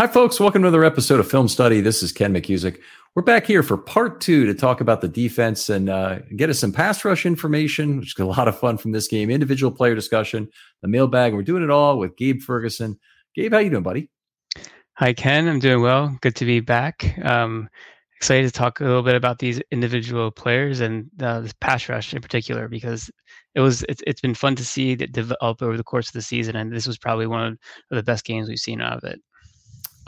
Hi, folks. Welcome to another episode of Film Study. This is Ken McKusick. We're back here for part two to talk about the defense and uh, get us some pass rush information, which is a lot of fun from this game, individual player discussion, the mailbag. We're doing it all with Gabe Ferguson. Gabe, how you doing, buddy? Hi, Ken. I'm doing well. Good to be back. Um, excited to talk a little bit about these individual players and uh, this pass rush in particular because it was it's, it's been fun to see that develop over the course of the season, and this was probably one of the best games we've seen out of it.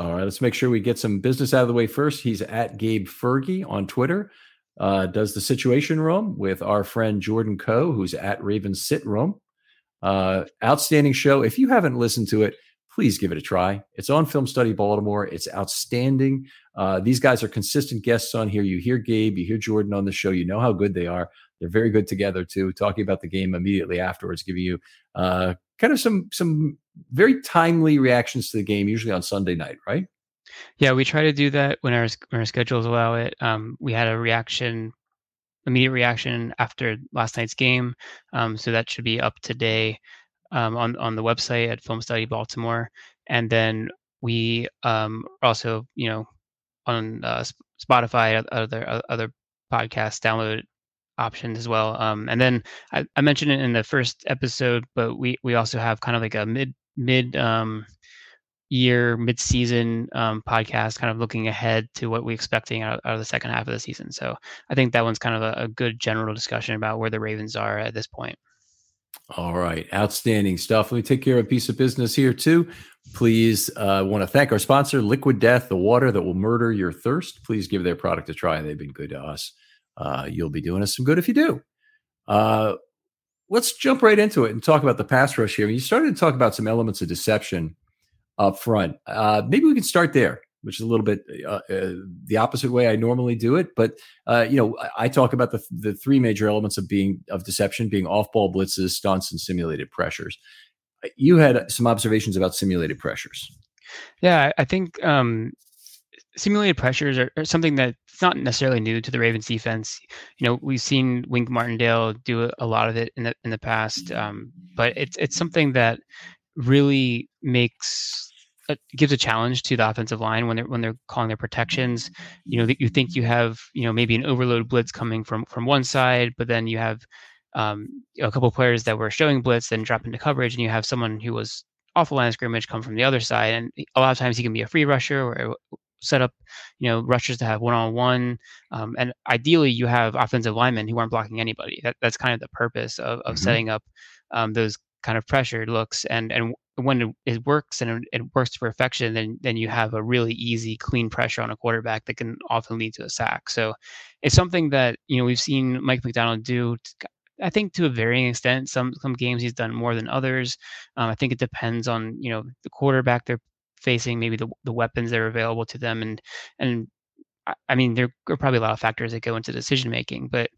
All right, let's make sure we get some business out of the way first. He's at Gabe Fergie on Twitter. Uh, does the Situation Room with our friend Jordan Coe, who's at Raven Sit Room. Uh, outstanding show. If you haven't listened to it, please give it a try. It's on Film Study Baltimore. It's outstanding. Uh, these guys are consistent guests on here. You hear Gabe, you hear Jordan on the show. You know how good they are. They're very good together too. Talking about the game immediately afterwards, giving you uh, kind of some some very timely reactions to the game, usually on Sunday night, right? Yeah, we try to do that when our when our schedules allow it. Um, we had a reaction, immediate reaction after last night's game, um, so that should be up today um, on on the website at Film Study Baltimore, and then we um, also, you know, on uh, Spotify, other other podcasts, download options as well. Um, and then I, I, mentioned it in the first episode, but we we also have kind of like a mid mid um, year mid season um, podcast, kind of looking ahead to what we're expecting out, out, of the second half of the season. So I think that one's kind of a, a good general discussion about where the Ravens are at this point. All right, outstanding stuff. Let me take care of a piece of business here too. Please, uh, want to thank our sponsor, Liquid Death, the water that will murder your thirst. Please give their product a try. They've been good to us uh, you'll be doing us some good if you do. Uh, let's jump right into it and talk about the pass rush here. You started to talk about some elements of deception up front. Uh, maybe we can start there, which is a little bit uh, uh, the opposite way I normally do it. But uh, you know, I, I, talk about the the three major elements of being of deception being off ball blitzes, stunts, and simulated pressures. You had some observations about simulated pressures. Yeah, I think um, simulated pressures are, are something that's not necessarily new to the Ravens defense. You know, we've seen Wink Martindale do a lot of it in the in the past, um, but it's it's something that really makes uh, gives a challenge to the offensive line when they're when they're calling their protections. You know, that you think you have you know maybe an overload blitz coming from from one side, but then you have um, a couple players that were showing blitz and drop into coverage, and you have someone who was off the line of scrimmage come from the other side, and a lot of times he can be a free rusher or set up, you know, rushers to have one-on-one, um, and ideally you have offensive linemen who aren't blocking anybody. That, that's kind of the purpose of, of mm-hmm. setting up um, those kind of pressured looks. And and when it works and it works to perfection, then then you have a really easy, clean pressure on a quarterback that can often lead to a sack. So it's something that you know we've seen Mike Macdonald do. To, I think to a varying extent, some some games he's done more than others. Um, I think it depends on you know the quarterback they're facing, maybe the the weapons that are available to them, and and I mean, there are probably a lot of factors that go into decision making, but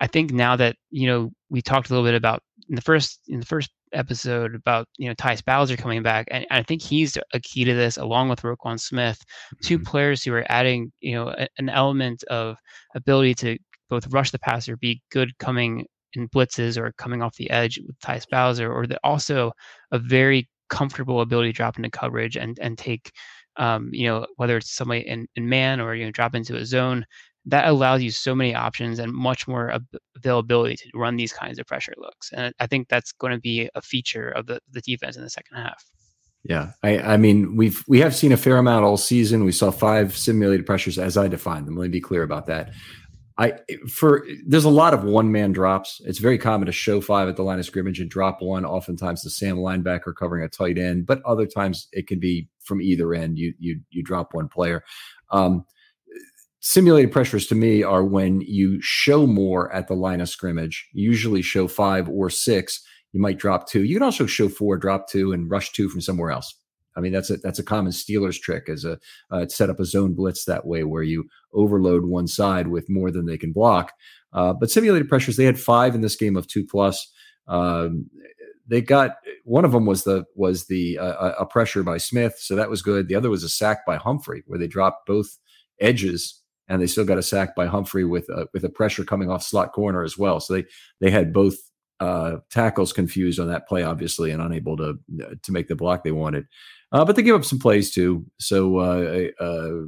I think now that you know we talked a little bit about in the first in the first episode about you know Tyus Bowser coming back, and I think he's a key to this, along with Roquan Smith, 2 mm-hmm. players who are adding you know a, an element of ability to both rush the passer, be good coming in blitzes or coming off the edge with Tyus Bowser, or that also a very comfortable ability to drop into coverage and and take um, you know whether it's somebody in, in man or you know drop into a zone that allows you so many options and much more ab- availability to run these kinds of pressure looks. And i think that's going to be a feature of the, the defense in the second half. Yeah. I, I mean we've we have seen a fair amount all season. We saw five simulated pressures as i defined them. Let me be clear about that I for there's a lot of one man drops. It's very common to show five at the line of scrimmage and drop one. Oftentimes the Sam linebacker covering a tight end, but other times it can be from either end. You you you drop one player. Um, simulated pressures to me are when you show more at the line of scrimmage. usually show five or six. You might drop two. You can also show four, drop two, and rush two from somewhere else. I mean, that's a that's a common Steelers trick as a uh, set up a zone blitz that way, where you overload one side with more than they can block. Uh, but simulated pressures, they had five in this game of two plus. Um, they got one of them was the was the uh, a pressure by Smith, so that was good. The other was a sack by Humphrey, where they dropped both edges, and they still got a sack by Humphrey with a, with a pressure coming off slot corner as well. So they they had both uh, tackles confused on that play, obviously, and unable to to make the block they wanted. Uh, but they give up some plays too. So uh, a,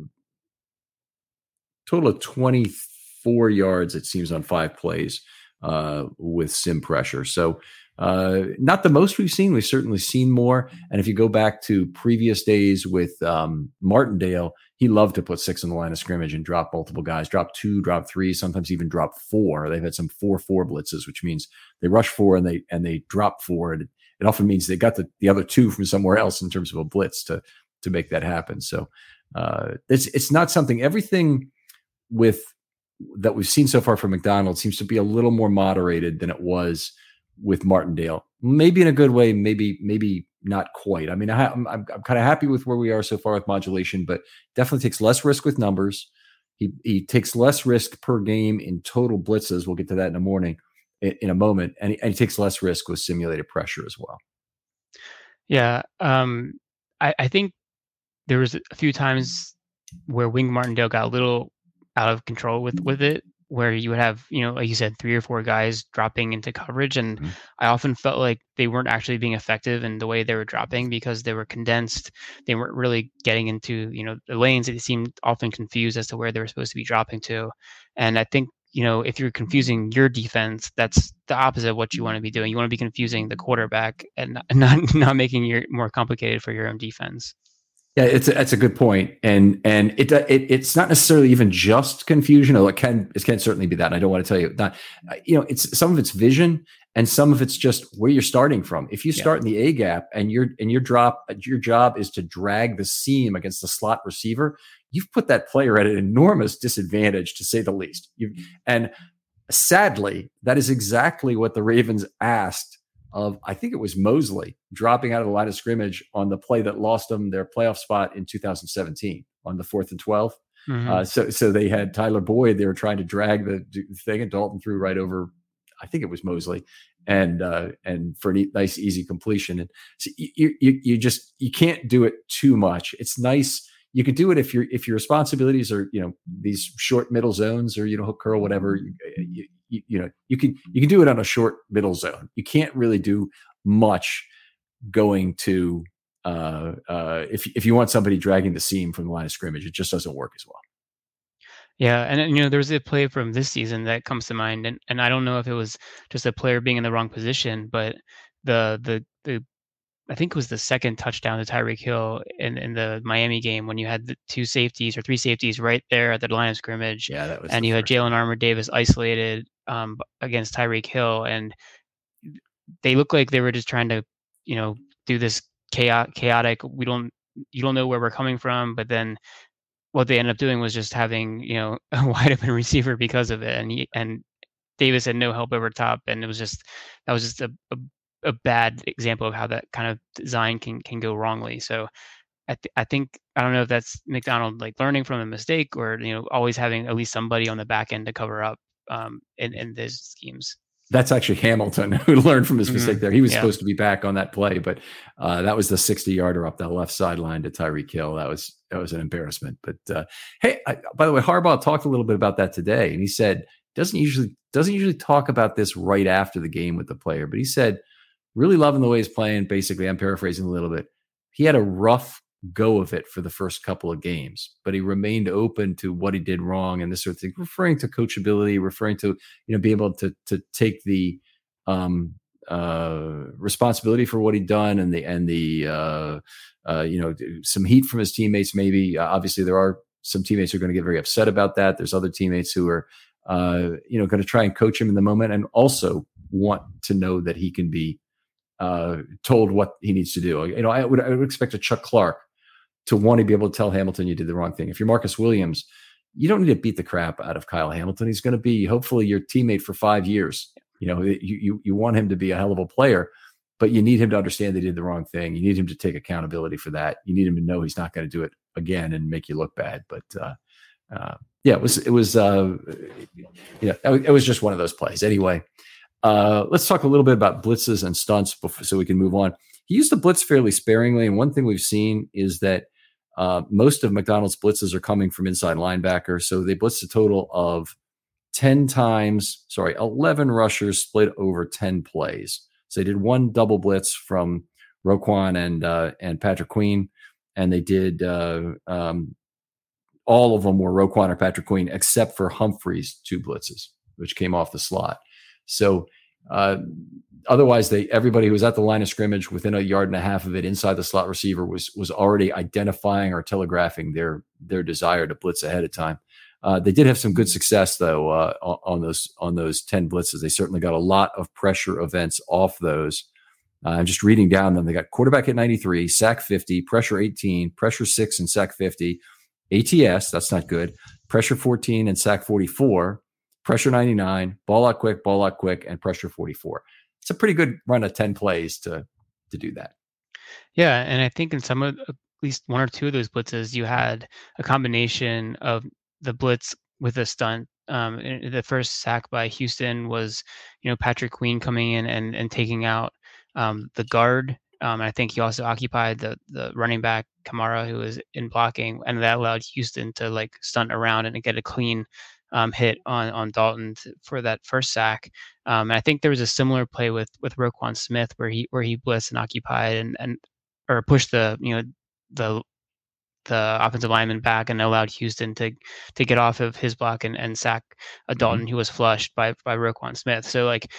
total of 24 yards, it seems, on five plays uh, with sim pressure. So uh, not the most we've seen. We've certainly seen more. And if you go back to previous days with um, Martindale, he loved to put six in the line of scrimmage and drop multiple guys, drop two, drop three, sometimes even drop four. They've had some four four blitzes, which means they rush four and they and they drop four, and it often means they got the, the other two from somewhere else in terms of a blitz to to make that happen. So uh, it's it's not something. Everything with that we've seen so far from Macdonald seems to be a little more moderated than it was with Martindale. Maybe in a good way, maybe maybe not quite. I mean, I, am I'm, I'm kind of happy with where we are so far with modulation, but definitely takes less risk with numbers. He he takes less risk per game in total blitzes. We'll get to that in a morning in, in a moment, and he, and he takes less risk with simulated pressure as well. Yeah, um, I, I think there was a few times where Wink Martindale got a little out of control with with it where you would have you know like you said three or four guys dropping into coverage and mm-hmm. i often felt like they weren't actually being effective in the way they were dropping because they were condensed. They weren't really getting into you know the lanes. They seemed often confused as to where they were supposed to be dropping to. And i think you know if you're confusing your defense that's the opposite of what you want to be doing. You want to be confusing the quarterback and not not making it more complicated for your own defense yeah, it's a, that's a good point, and and it, uh, it it's not necessarily even just confusion, although it can it can certainly be that. I don't want to tell you that uh, you know it's some of it's vision and some of it's just where you're starting from. If you start yeah. in the A gap and your and your drop uh, your job is to drag the seam against the slot receiver, you've put that player at an enormous disadvantage to say the least. you mm-hmm. and sadly, that is exactly what the Ravens asked of I think it was Mosley dropping out of the line of scrimmage on the play that lost them their playoff spot in 2017 on the fourth and 12th. Mm-hmm. Uh, so so they had Tyler Boyd. They were trying to drag the thing, and Dalton threw right over. I think it was Mosley, and uh, and for a nice easy completion. And so you, you you just you can't do it too much. It's nice you could do it if your if your responsibilities are you know these short middle zones or you know hook curl whatever you, you, you, you know you can you can do it on a short middle zone you can't really do much going to uh, uh, if if you want somebody dragging the seam from the line of scrimmage, it just doesn't work as well. Yeah, and you know, there's a play from this season that comes to mind, and, and I don't know if it was just a player being in the wrong position, but the the I think it was the second touchdown to Tyreek Hill in, in the Miami game when you had the two safeties or three safeties right there at the line of scrimmage. Yeah, that was. And you had Jalen Armour Davis isolated um, against Tyreek Hill, and they looked like they were just trying to, you know, do this chaotic. chaotic we don't, you don't know where we're coming from, but then what they ended up doing was just having, you know, a wide open receiver because of it, and he, and Davis had no help over top, and it was just that was just a, a a bad example of how that kind of design can can go wrongly. So I, th- I think I don't know if that's Macdonald like learning from a mistake or you know always having at least somebody on the back end to cover up um, in in these schemes. That's actually Hamilton who learned from his mm-hmm. mistake there. He was yeah. supposed to be back on that play, but uh, that was the 60 yarder up that left sideline to Tyreek Hill. That was that was an embarrassment. But uh, hey, I, by the way, Harbaugh talked a little bit about that today, and he said doesn't usually doesn't usually talk about this right after the game with the player, but he said really loving the way he's playing. Basically, I'm paraphrasing a little bit. He had a rough go of it for the first couple of games, but he remained open to what he did wrong and this sort of thing, referring to coachability, referring to you know being able to to take the um, uh, responsibility for what he'd done and the and the uh, uh, you know some heat from his teammates. Maybe uh, obviously there are some teammates who are going to get very upset about that. There's other teammates who are uh, you know going to try and coach him in the moment and also want to know that he can be uh, told what he needs to do. You know, I would, I would expect a Chuck Clark to want to be able to tell Hamilton you did the wrong thing. If you're Marcus Williams, you don't need to beat the crap out of Kyle Hamilton. He's going to be hopefully your teammate for five years. You know, you, you you want him to be a hell of a player, but you need him to understand they did the wrong thing. You need him to take accountability for that. You need him to know he's not going to do it again and make you look bad. But uh, uh, yeah, it was it was uh, you know it was just one of those plays. Anyway, uh, let's talk a little bit about blitzes and stunts before, so we can move on. He used the blitz fairly sparingly, and one thing we've seen is that uh, most of Macdonald's blitzes are coming from inside linebacker. So they blitzed a total of 10 times, sorry, 11 rushers split over 10 plays. So they did one double blitz from Roquan and uh, and Patrick Queen, and they did uh, um, all of them were Roquan or Patrick Queen, except for Humphreys two blitzes, which came off the slot. So uh, otherwise, they everybody who was at the line of scrimmage within a yard and a half of it inside the slot receiver was was already identifying or telegraphing their their desire to blitz ahead of time. Uh, they did have some good success though uh, on those on those ten blitzes. They certainly got a lot of pressure events off those. Uh, I'm just reading down them. They got quarterback at 93, sack 50, pressure 18, pressure six, and sack 50. ATS, that's not good. Pressure 14 and sack 44 pressure 99, ball out quick, ball out quick, and pressure 44. It's a pretty good run of 10 plays to to do that. Yeah, and I think in some of at least one or two of those blitzes, you had a combination of the blitz with a stunt. Um, the first sack by Houston was, you know, Patrick Queen coming in and and taking out um, the guard. Um, I think he also occupied the the running back Kamara, who was in blocking, and that allowed Houston to like stunt around and get a clean um, hit on on Dalton for that first sack. Um, and I think there was a similar play with with Roquan Smith where he where he blitzed and occupied and and or pushed the you know the the offensive lineman back and allowed Houston to to get off of his block and, and sack a mm-hmm. Dalton mm-hmm. who was flushed by by Roquan Smith. So like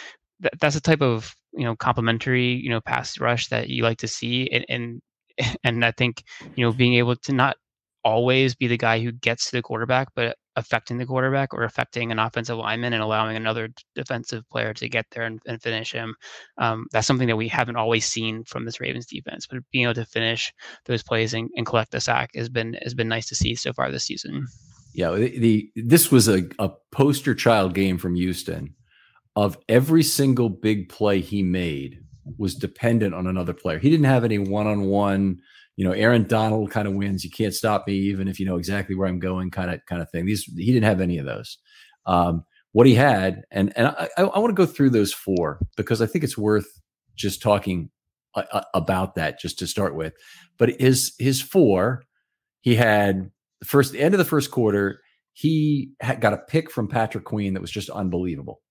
th- that's a type of you know complementary you know pass rush that you like to see and and and I think you know being able to not always be the guy who gets to the quarterback, but affecting the quarterback or affecting an offensive lineman and allowing another defensive player to get there and, and finish him. Um, that's something that we haven't always seen from this Ravens defense, but being able to finish those plays and, and collect the sack has been has been nice to see so far this season. Yeah, the, the this was a, a poster child game from Houston of every single big play he made was dependent on another player. He didn't have any one on one you know, Aaron Donald kind of wins. You can't stop me, even if you know exactly where I'm going, kind of kind of thing. These he didn't have any of those. Um, what he had, and and I, I, want to go through those four because I think it's worth just talking a, a, about that just to start with. But his his four, he had the first the end of the first quarter. He had, got a pick from Patrick Queen that was just unbelievable,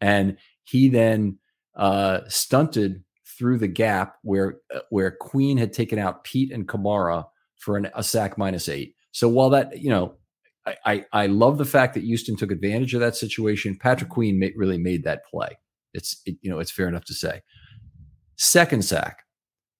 and he then uh, stunted through the gap where uh, where Queen had taken out Peat and Kamara for an, a sack minus eight. So while that you know, I, I, I love the fact that Houston took advantage of that situation. Patrick Queen ma- really made that play. It's it, you know it's fair enough to say. Second sack,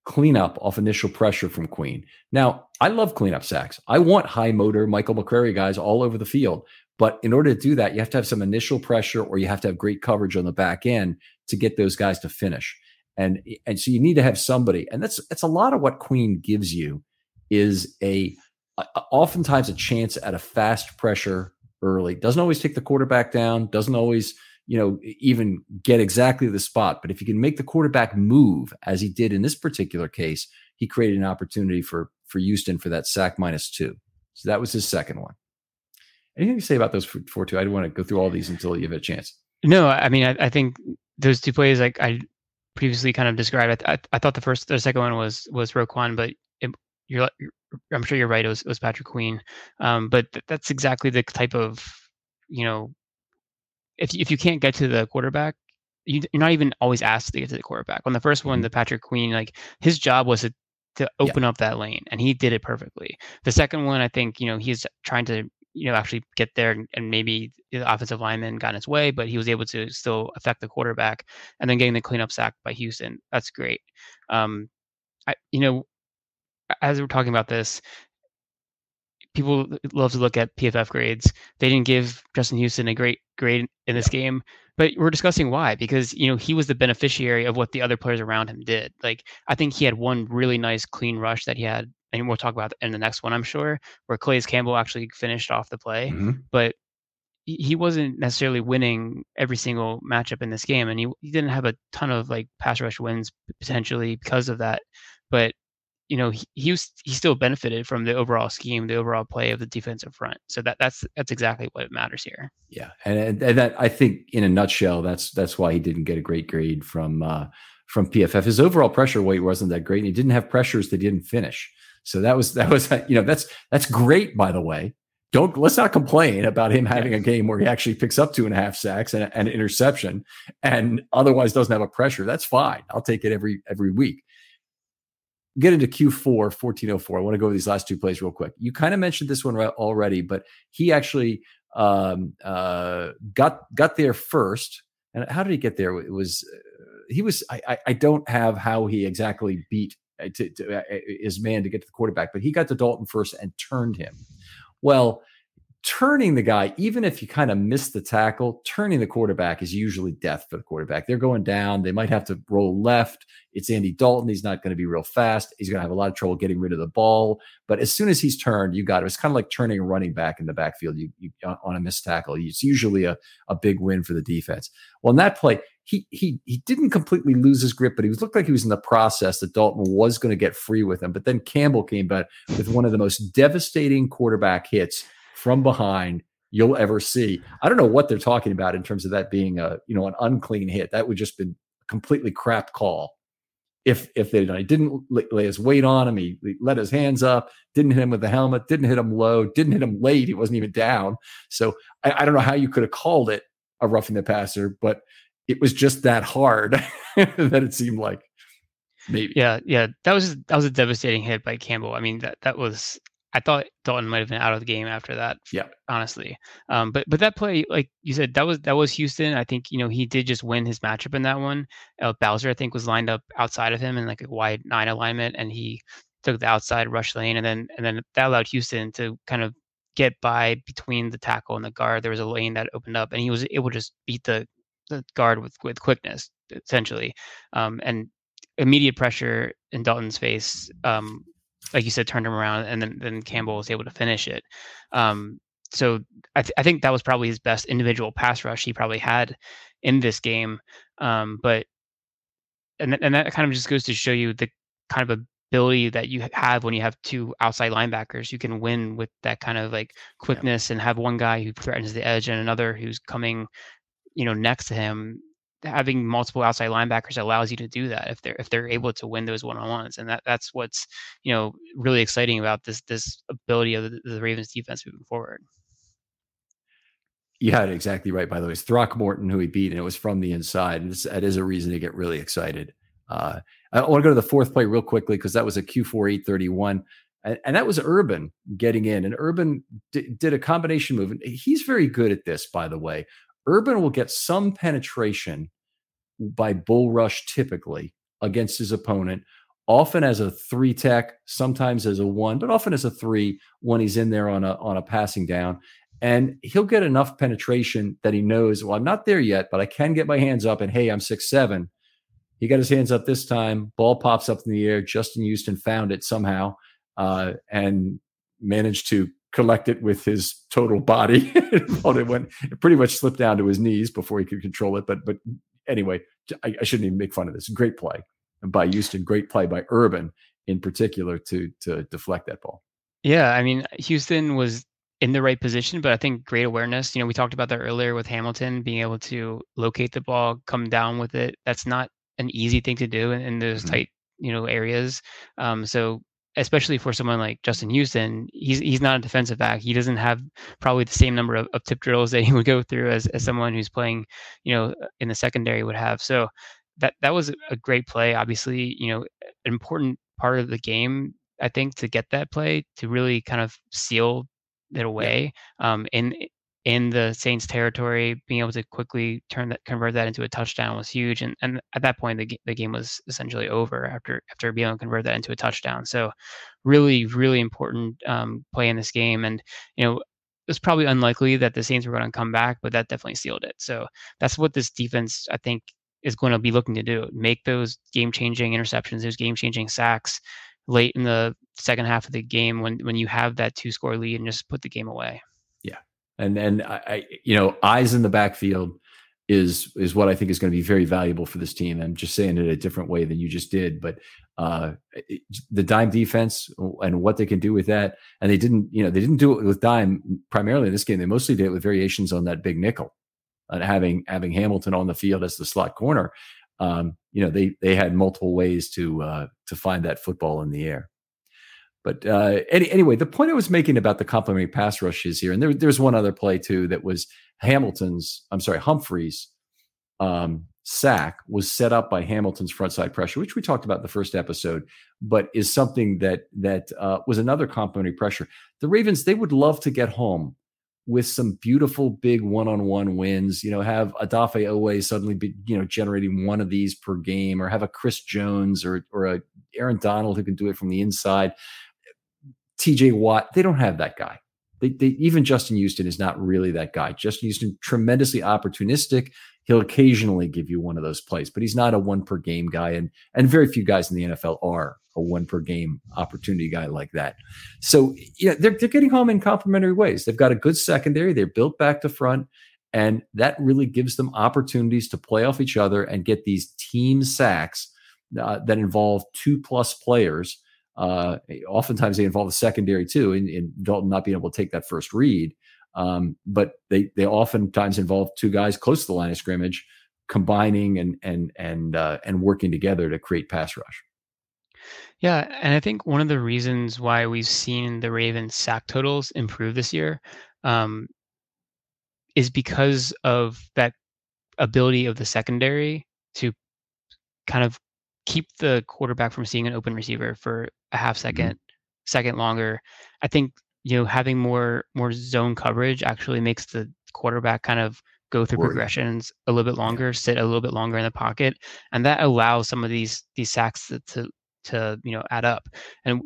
cleanup off initial pressure from Queen. Now, I love cleanup sacks. I want high motor Michael McCrary guys all over the field. But in order to do that, you have to have some initial pressure or you have to have great coverage on the back end to get those guys to finish. And and so you need to have somebody. And that's that's a lot of what Queen gives you is a, a oftentimes a chance at a fast pressure early. Doesn't always take the quarterback down, doesn't always you know, even get exactly the spot. But if you can make the quarterback move, as he did in this particular case, he created an opportunity for for Houston for that sack minus two. So that was his second one. Anything to say about those four two? I don't want to go through all these until you have a chance. No, I mean, I, I think those two plays, like I previously kind of described, I, I, I thought the first, the second one was was Roquan, but it, you're, I'm sure you're right. It was, it was Patrick Queen, um, but th- that's exactly the type of you know if if you can't get to the quarterback, you, are not even always asked to get to the quarterback. On the first one, mm-hmm. the Patrick Queen, like his job was to to open yeah. up that lane, and he did it perfectly. The second one, I think, you know, he's trying to you know actually get there and, maybe the offensive lineman got in his way, but he was able to still affect the quarterback, and then getting the cleanup sack by Houston. That's great. Um, I you know, as we're talking about this, people love to look at PFF grades. They didn't give Justin Houston a great grade in this game, but we're discussing why because you know he was the beneficiary of what the other players around him did. Like I think he had one really nice clean rush that he had, and we'll talk about in the next one, I'm sure, where Calais Campbell actually finished off the play, mm-hmm. but he wasn't necessarily winning every single matchup in this game, and he, he didn't have a ton of like pass rush wins potentially because of that. But you know, he, he was he still benefited from the overall scheme, the overall play of the defensive front. So that that's that's exactly what matters here. Yeah, and, and that I think in a nutshell, that's that's why he didn't get a great grade from uh, from PFF. His overall pressure weight wasn't that great, and he didn't have pressures that didn't finish. So that was that was you know that's that's great by the way. Don't let's not complain about him having a game where he actually picks up two and a half sacks and, an interception, and otherwise doesn't have a pressure. That's fine. I'll take it every every week get into Q4 1404. I want to go over these last two plays real quick. You kind of mentioned this one already, but he actually um, uh, got got there first. And how did he get there? It was uh, he was. I, I don't have how he exactly beat to, to, uh, his man to get to the quarterback, but he got to Dalton first and turned him. Well, turning the guy, even if you kind of miss the tackle, turning the quarterback is usually death for the quarterback. They're going down. They might have to roll left. It's Andy Dalton. He's not going to be real fast. He's going to have a lot of trouble getting rid of the ball. But as soon as he's turned, you got it. It's kind of like turning a running back in the backfield you, you on a missed tackle. It's usually a, a big win for the defense. Well, in that play, he he he didn't completely lose his grip, but he was looked like he was in the process that Dalton was going to get free with him. But then Campbell came back with one of the most devastating quarterback hits from behind you'll ever see. I don't know what they're talking about in terms of that being a you know an unclean hit. That would just been a completely crap call. If if they he didn't lay his weight on him, he, he let his hands up, didn't hit him with the helmet, didn't hit him low, didn't hit him late. He wasn't even down. So I, I don't know how you could have called it a roughing the passer, but it was just that hard that it seemed like maybe. Yeah, yeah, that was that was a devastating hit by Campbell. I mean, that that was I thought Dalton might have been out of the game after that. Yeah, honestly. Um, but but that play, like you said, that was that was Houston. I think you know he did just win his matchup in that one. Uh, Bowser, I think, was lined up outside of him in like a wide nine alignment, and he took the outside rush lane, and then and then that allowed Houston to kind of get by between the tackle and the guard. There was a lane that opened up, and he was able to just beat the the guard with with quickness essentially, um, and immediate pressure in Dalton's face um, like you said, turned him around, and then then Campbell was able to finish it. Um, so I, th- I think that was probably his best individual pass rush he probably had in this game. Um, but and th- and that kind of just goes to show you the kind of ability that you have when you have two outside linebackers. You can win with that kind of like quickness and have one guy who threatens the edge and another who's coming, you know, next to him having multiple outside linebackers allows you to do that if they're if they're able to win those one on ones, and that that's what's you know really exciting about this this ability of the, the Ravens defense moving forward. You had it exactly right. By the way, it's Throckmorton who he beat, and it was from the inside, and that is a reason to get really excited. Uh, I want to go to the fourth play real quickly because that was a Q4 831. And, and that was Urban getting in. And Urban d- did a combination move. And he's very good at this, by the way. Urban will get some penetration by bull rush typically against his opponent often as a three tech, sometimes as a one, but often as a three when he's in there on a on a passing down. And he'll get enough penetration that he knows, well, I'm not there yet, but I can get my hands up and hey, I'm six seven. He got his hands up this time. Ball pops up in the air. Justin Houston found it somehow uh, and managed to collect it with his total body. it went it pretty much slipped down to his knees before he could control it. But but anyway, I, I shouldn't even make fun of this. Great play by Houston. Great play by Urban in particular to to deflect that ball. Yeah, I mean Houston was in the right position, but I think great awareness. You know, we talked about that earlier with Hamilton being able to locate the ball, come down with it. That's not an easy thing to do in, in those mm-hmm. tight, you know, areas. Um, so especially for someone like Justin Houston, he's he's not a defensive back. He doesn't have probably the same number of, of tip drills that he would go through as, as someone who's playing, you know, in the secondary would have. So that that was a great play. Obviously, you know, an important part of the game, I think, to get that play to really kind of seal it away yeah. um, in in the Saints territory, being able to quickly turn that convert that into a touchdown was huge. And and at that point, the the game was essentially over after after being able to convert that into a touchdown. So really, really important um, play in this game. And you know, it's probably unlikely that the Saints were going to come back, but that definitely sealed it. So that's what this defense, I think, is going to be looking to do: make those game-changing interceptions, those game-changing sacks late in the second half of the game when when you have that two-score lead and just put the game away. And and I, I, you know, eyes in the backfield is is what I think is going to be very valuable for this team. I'm just saying it a different way than you just did, but uh, the dime defense and what they can do with that, and they didn't, you know, they didn't do it with dime primarily in this game. They mostly did it with variations on that big nickel, and having having Hamilton on the field as the slot corner. Um, you know, they they had multiple ways to uh, to find that football in the air. But uh, any, anyway, the point I was making about the complementary pass rushes here, and there, there's one other play too that was Hamilton's, I'm sorry, Humphrey's um, sack was set up by Hamilton's frontside pressure, which we talked about in the first episode, but is something that that uh, was another complementary pressure. The Ravens they would love to get home with some beautiful big one-on-one wins. You know, have Odafe Oweh suddenly be you know generating one of these per game, or have a Chris Jones or or a Aaron Donald who can do it from the inside. TJ Watt, they don't have that guy. They, they, even Justin Houston is not really that guy. Justin Houston, tremendously opportunistic. He'll occasionally give you one of those plays, but he's not a one per game guy. And, and very few guys in the NFL are a one per game opportunity guy like that. So, yeah, they're, they're getting home in complementary ways. They've got a good secondary. They're built back to front. And that really gives them opportunities to play off each other and get these team sacks uh, that involve two plus players uh, oftentimes they involve the secondary too, in, in Dalton not being able to take that first read. Um, but they they oftentimes involve two guys close to the line of scrimmage, combining and and and uh, and working together to create pass rush. Yeah, and I think one of the reasons why we've seen the Ravens sack totals improve this year um, is because of that ability of the secondary to kind of keep the quarterback from seeing an open receiver for a half 2nd mm-hmm. second longer. I think you know having more more zone coverage actually makes the quarterback kind of go through progressions a little bit longer, sit a little bit longer in the pocket, and that allows some of these these sacks to to, to you know add up. And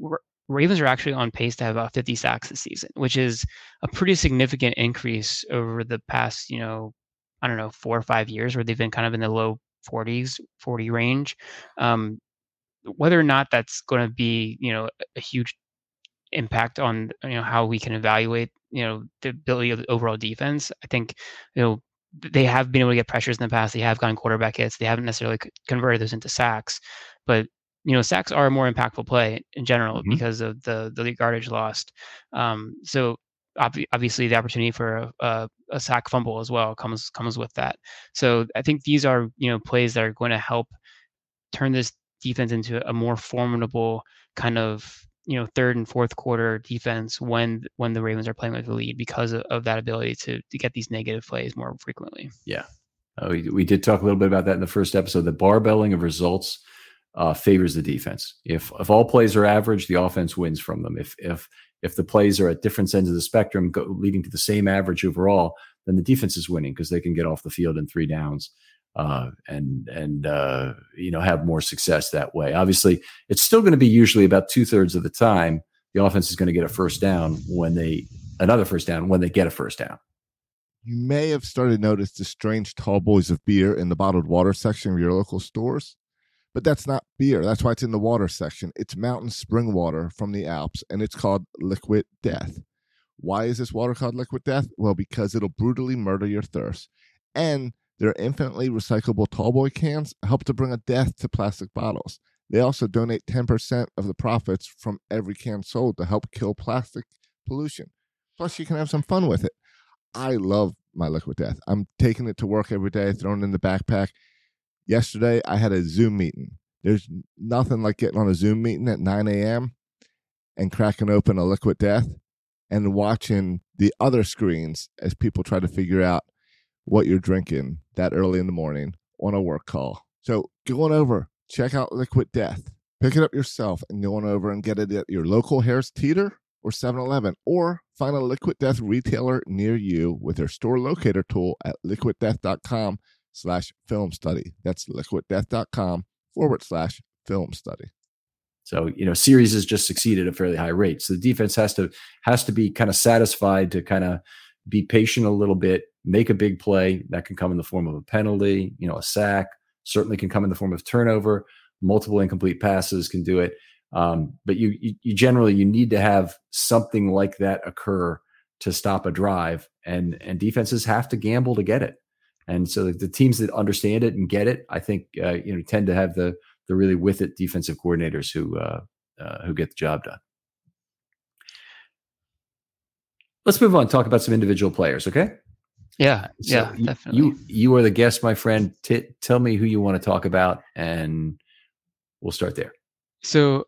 Ravens are actually on pace to have about 50 sacks this season, which is a pretty significant increase over the past you know I don't know four or five years where they've been kind of in the low 40s 40 range. Um, whether or not that's going to be you know a huge impact on you know how we can evaluate you know the ability of the overall defense i think you know they have been able to get pressures in the past they have gotten quarterback hits they haven't necessarily converted those into sacks but you know sacks are a more impactful play in general mm-hmm. because of the the yardage lost um, so ob- obviously the opportunity for a, a, a sack fumble as well comes comes with that so i think these are you know plays that are going to help turn this defense into a more formidable kind of you know third and fourth quarter defense when when the Ravens are playing with the lead because of, of that ability to to get these negative plays more frequently. Yeah, uh, we, we did talk a little bit about that in the first episode. The barbelling of results uh, favors the defense. If if all plays are average, the offense wins from them. If if if the plays are at different ends of the spectrum, go, leading to the same average overall, then the defense is winning because they can get off the field in three downs. uh, and and uh, you know have more success that way. Obviously, it's still going to be usually about two thirds of the time the offense is going to get a first down when they another first down when they get a first down. You may have started to notice the strange tall boys of beer in the bottled water section of your local stores. But that's not beer. That's why it's in the water section. It's mountain spring water from the Alps, and it's called Liquid Death. Why is this water called Liquid Death? Well, because it'll brutally murder your thirst. And their infinitely recyclable tallboy cans help to bring a death to plastic bottles. They also donate 10% of the profits from every can sold to help kill plastic pollution. Plus, you can have some fun with it. I love my liquid death. I'm taking it to work every day, throwing it in the backpack. Yesterday, I had a Zoom meeting. There's nothing like getting on a Zoom meeting at 9 a.m. and cracking open a liquid death and watching the other screens as people try to figure out what you're drinking that early in the morning on a work call. So go on over, check out Liquid Death. Pick it up yourself and go on over and get it at your local Harris Teeter or 7-Eleven or find a Liquid Death retailer near you with their store locator tool at liquiddeath.com slash film study. That's liquiddeath.com forward slash film study. So, you know, series has just succeeded at fairly high rate. So the defense has to has to be kind of satisfied to kind of be patient a little bit, make a big play. That can come in the form of a penalty, you know, a sack, certainly can come in the form of turnover. Multiple incomplete passes can do it. Um, but you, you, you generally you need to have something like that occur to stop a drive, and and defenses have to gamble to get it. And so the teams that understand it and get it, I think, uh, you know, tend to have the the really with it defensive coordinators who uh, uh, who get the job done. Let's move on. Talk about some individual players, okay? Yeah, so yeah, you, definitely. You you are the guest, my friend. T- tell me who you want to talk about, and we'll start there. So,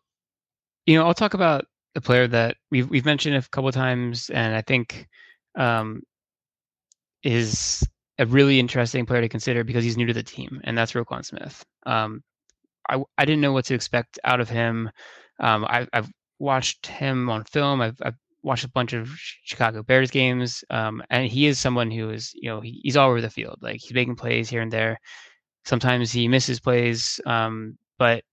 you know, I'll talk about a player that we've we've mentioned a couple times, and I think um, is a really interesting player to consider because he's new to the team, and that's Roquan Smith. Um, I I didn't know what to expect out of him. Um, I, have watched him on film. I've, I've, watched a bunch of Chicago Bears games, um, and he is someone who is you know he, he's all over the field. Like he's making plays here and there. Sometimes he misses plays, um, but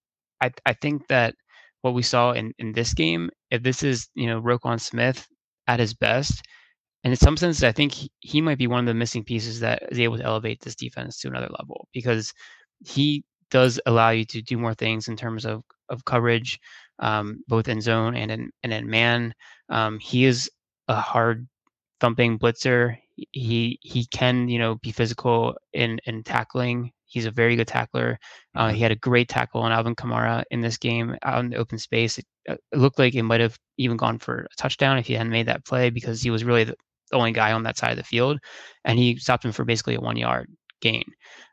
I I think that what we saw in in this game, if this is you know Roquan Smith at his best, in some sense, I think he, he might be one of the missing pieces that is able to elevate this defense to another level because he does allow you to do more things in terms of of coverage, um, both in zone and in and in man. Um, he is a hard thumping blitzer. He he can you know be physical in in tackling. He's a very good tackler. Uh, mm-hmm. he had a great tackle on Alvin Kamara in this game out in the open space. It, it looked like it might have even gone for a touchdown if he hadn't made that play because he was really the, the only guy on that side of the field, and he stopped him for basically a one yard gain.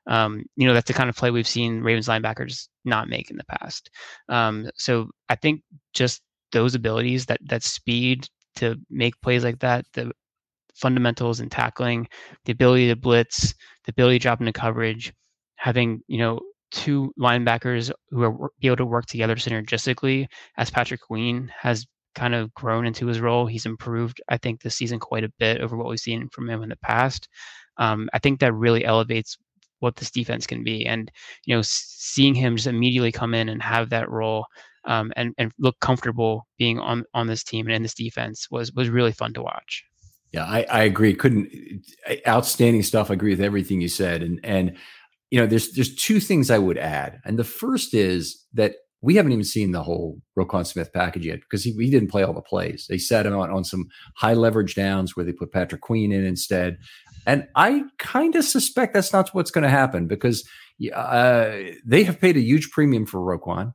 Um, you know, that's the kind of play we've seen Ravens linebackers not make in the past. Um, so I think just those abilities, that that speed to make plays like that, the fundamentals in tackling, the ability to blitz, the ability to drop into coverage, having you know two linebackers who are be able to work together synergistically, as Patrick Queen has kind of grown into his role. He's improved, I think, this season quite a bit over what we've seen from him in the past. Um, I think that really elevates what this defense can be. And you know, seeing him just immediately come in and have that role um, and and look comfortable being on on this team and in this defense was was really fun to watch. Yeah, I, I agree. Couldn't outstanding stuff. I agree with everything you said. And and you know, there's there's two things I would add. And the first is that we haven't even seen the whole Roquan Smith package yet because he, he didn't play all the plays. They set him on, on some high leverage downs where they put Patrick Queen in instead. And I kind of suspect that's not what's going to happen because uh, they have paid a huge premium for Roquan.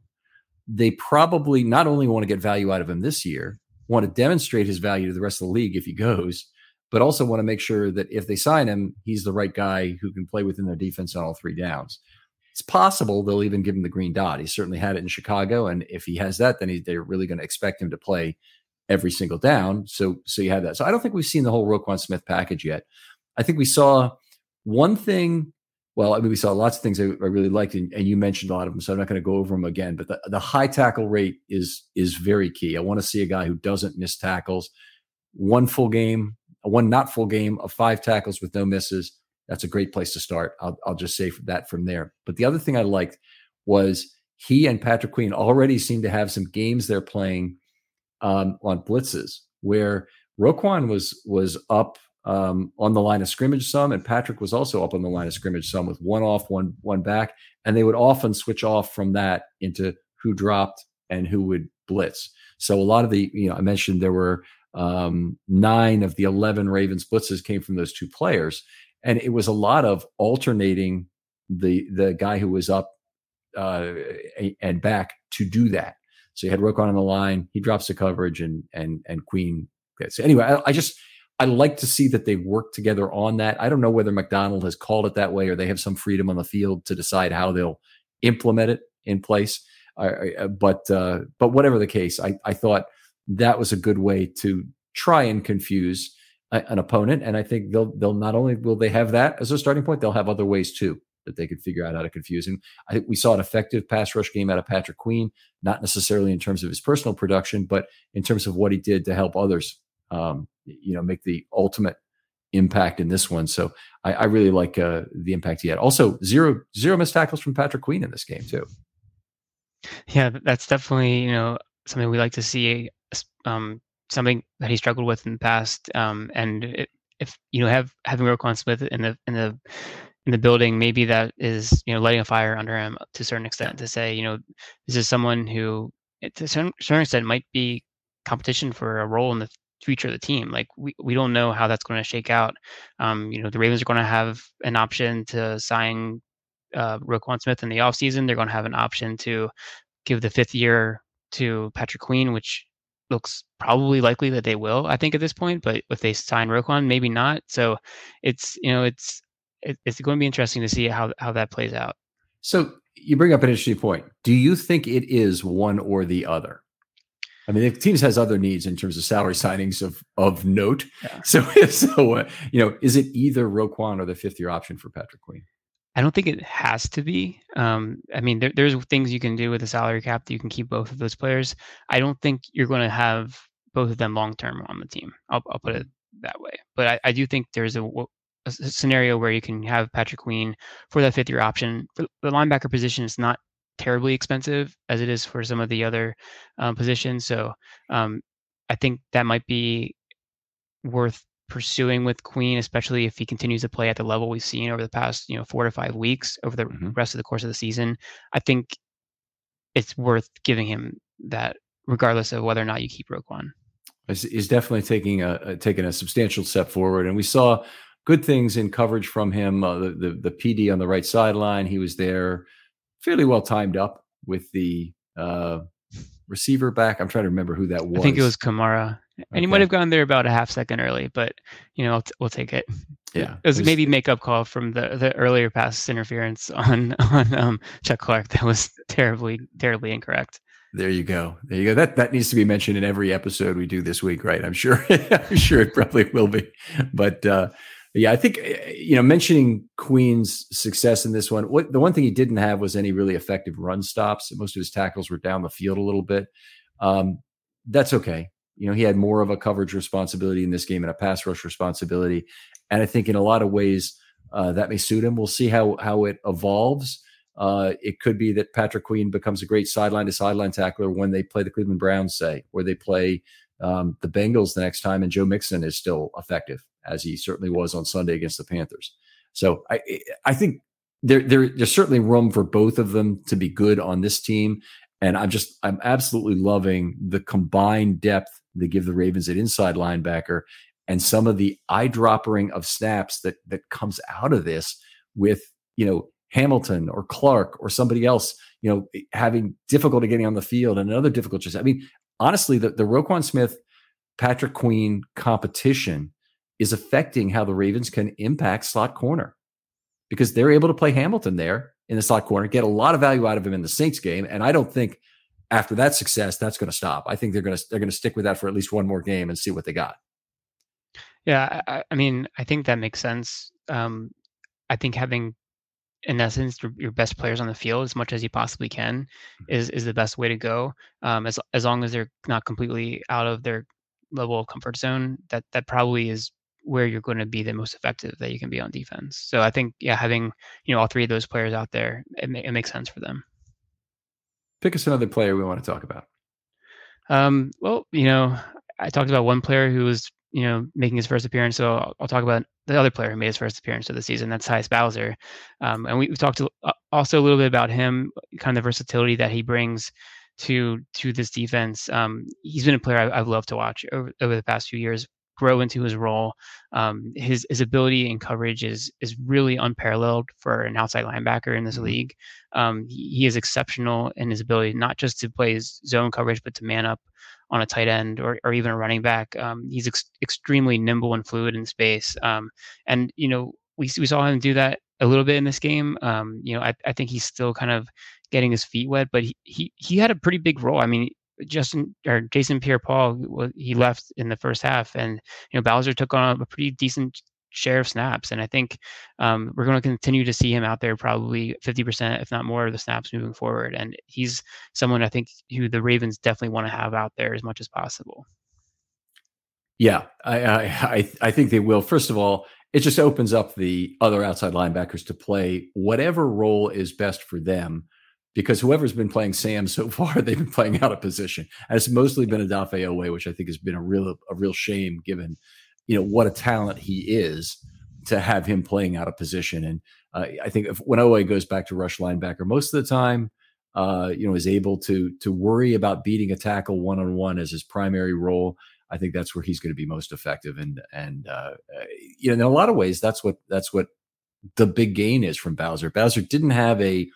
They probably not only want to get value out of him this year, want to demonstrate his value to the rest of the league if he goes, but also want to make sure that if they sign him, he's the right guy who can play within their defense on all three downs it's possible they'll even give him the green dot. He certainly had it in Chicago, and if he has that, then he, they're really going to expect him to play every single down. So, so you have that. So I don't think we've seen the whole Roquan Smith package yet. I think we saw one thing. Well, I mean, we saw lots of things I, I really liked, and, and, you mentioned a lot of them. So I'm not going to go over them again. But the, the high tackle rate is is very key. I want to see a guy who doesn't miss tackles. One full game, one not full game of five tackles with no misses that's a great place to start. I'll, I'll just say that from there. But the other thing I liked was he and Patrick Queen already seem to have some games they're playing um, on blitzes where Roquan was was up um, on the line of scrimmage some, and Patrick was also up on the line of scrimmage some with one off, one one back, and they would often switch off from that into who dropped and who would blitz. So a lot of the, you know, I mentioned there were um, nine of the eleven Ravens blitzes came from those two players, and it was a lot of alternating the the guy who was up uh, and back to do that. So you had Roquan on the line, he drops the coverage, and and and Queen. So anyway, I, I just I like to see that they work together on that. I don't know whether Macdonald has called it that way or they have some freedom on the field to decide how they'll implement it in place. Uh, but uh, but whatever the case, I, I thought that was a good way to try and confuse an opponent. And I think they'll they'll not only will they have that as a starting point, they'll have other ways too that they could figure out how to confuse him. I think we saw an effective pass rush game out of Patrick Queen, not necessarily in terms of his personal production, but in terms of what he did to help others, um, you know, make the ultimate impact in this one. So I, I really like uh, the impact he had. Also, zero zero missed tackles from Patrick Queen in this game too. Yeah, that's definitely you know something we like to see. Um, something that he struggled with in the past, um, and it, if you know have having Roquan Smith in the in the in the building, maybe that is you know lighting a fire under him to a certain extent to say you know this is someone who to a certain extent might be competition for a role in the future of the team. Like we, we don't know how that's going to shake out. Um, you know, the Ravens are going to have an option to sign uh, Roquan Smith in the offseason. They're going to have an option to give the fifth year to Patrick Queen, which looks probably likely that they will, I think, at this point. But if they sign Roquan, maybe not. So it's, you know, it's it's going to be interesting to see how how that plays out. So you bring up an interesting point. Do you think it is one or the other? I mean, the teams has other needs in terms of salary signings of of note. Yeah. So, so uh, you know, is it either Roquan or the fifth year option for Patrick Queen? I don't think it has to be. Um, I mean, there, there's things you can do with a salary cap that you can keep both of those players. I don't think you're going to have both of them long term on the team. I'll, I'll put it that way. But I, I do think there's a a scenario where you can have Patrick Queen for that fifth year option. The linebacker position is not terribly expensive as it is for some of the other um, positions. So um, I think that might be worth pursuing with Queen, especially if he continues to play at the level we've seen over the past, you know, four to five weeks over the mm-hmm. rest of the course of the season. I think it's worth giving him that, regardless of whether or not you keep Roquan. He's definitely taking a, a taking a substantial step forward, and we saw good things in coverage from him. Uh, the, the, the PD on the right sideline, he was there, fairly well timed up with the uh, receiver back. I'm trying to remember who that was. I think it was Kamara, and okay. he might have gone there about a half second early, but you know, t- we'll take it. Yeah, it was, maybe makeup call from the the earlier pass interference on on um, Chuck Clark that was terribly terribly incorrect. There you go. There you go. That that needs to be mentioned in every episode we do this week, right? I'm sure. I'm sure it probably will be. But uh, yeah, I think eh, you know mentioning Queen's success in this one. What the one thing he didn't have was any really effective run stops. Most of his tackles were down the field a little bit. Um, that's okay. You know, he had more of a coverage responsibility in this game and a pass rush responsibility, and I think in a lot of ways uh, that may suit him. We'll see how how it evolves. Uh, it could be that Patrick Queen becomes a great sideline to sideline tackler when they play the Cleveland Browns, say, or they play um, the Bengals the next time, and Joe Mixon is still effective as he certainly was on Sunday against the Panthers. So I I think there, there there's certainly room for both of them to be good on this team. And I'm just I'm absolutely loving the combined depth they give the Ravens an inside linebacker and some of the eye dropping of snaps that that comes out of this with you know Hamilton or Clark or somebody else you know having difficulty getting on the field and another difficult just I mean honestly the the Roquan Smith Patrick Queen competition is affecting how the Ravens can impact slot corner because they're able to play Hamilton there in the slot corner, get a lot of value out of him in the Saints game. And I don't think after that success, that's going to stop. I think they're going to they're going to stick with that for at least one more game and see what they got. Yeah, I, I mean, I think that makes sense. Um, I think having, in essence, your best players on the field as much as you possibly can is is the best way to go. Um, as as long as they're not completely out of their level of comfort zone, that that probably is where you're going to be the most effective that you can be on defense. So I think yeah, having you know all three of those players out there, it, it makes sense for them. Pick us another player we want to talk about. Um, well, you know, I talked about one player who was you know making his first appearance, so I'll, I'll talk about the other player who made his first appearance of the season. That's Tyus Bowser, um, and we, we talked to, uh, also a little bit about him, kind of the versatility that he brings to to this defense. Um, he's been a player I, have loved to watch over, over the past few years grow into his role. Um, his his ability and coverage is is really unparalleled for an outside linebacker in this mm-hmm. league. Um, he, is exceptional in his ability not just to play zone coverage, but to man up on a tight end or, or even a running back. Um, he's ex- extremely nimble and fluid in space. Um, and you know we we saw him do that a little bit in this game. Um, you know I, I think he's still kind of getting his feet wet, but he, he he had a pretty big role. I mean, Justin or Jason Pierre-Paul he left in the first half, and you know Bowser took on a pretty decent share of snaps, and I think um, we're going to continue to see him out there probably 50%, if not more, of the snaps moving forward. And he's someone I think who the Ravens definitely want to have out there as much as possible. Yeah, I I I think they will. First of all, it just opens up the other outside linebackers to play whatever role is best for them because whoever's been playing Sam so far, they've been playing out of position. And it's mostly been Odafe Oweh, which I think has been a real a real shame given, you know, what a talent he is to have him playing out of position. And uh, I think if, when Oweh goes back to rush linebacker, most of the time, uh, you know, is able to to worry about beating a tackle one on one as his primary role. I think that's where he's going to be most effective. And and uh, you know, in a lot of ways, that's what that's what the big gain is from Bowser. Bowser didn't have a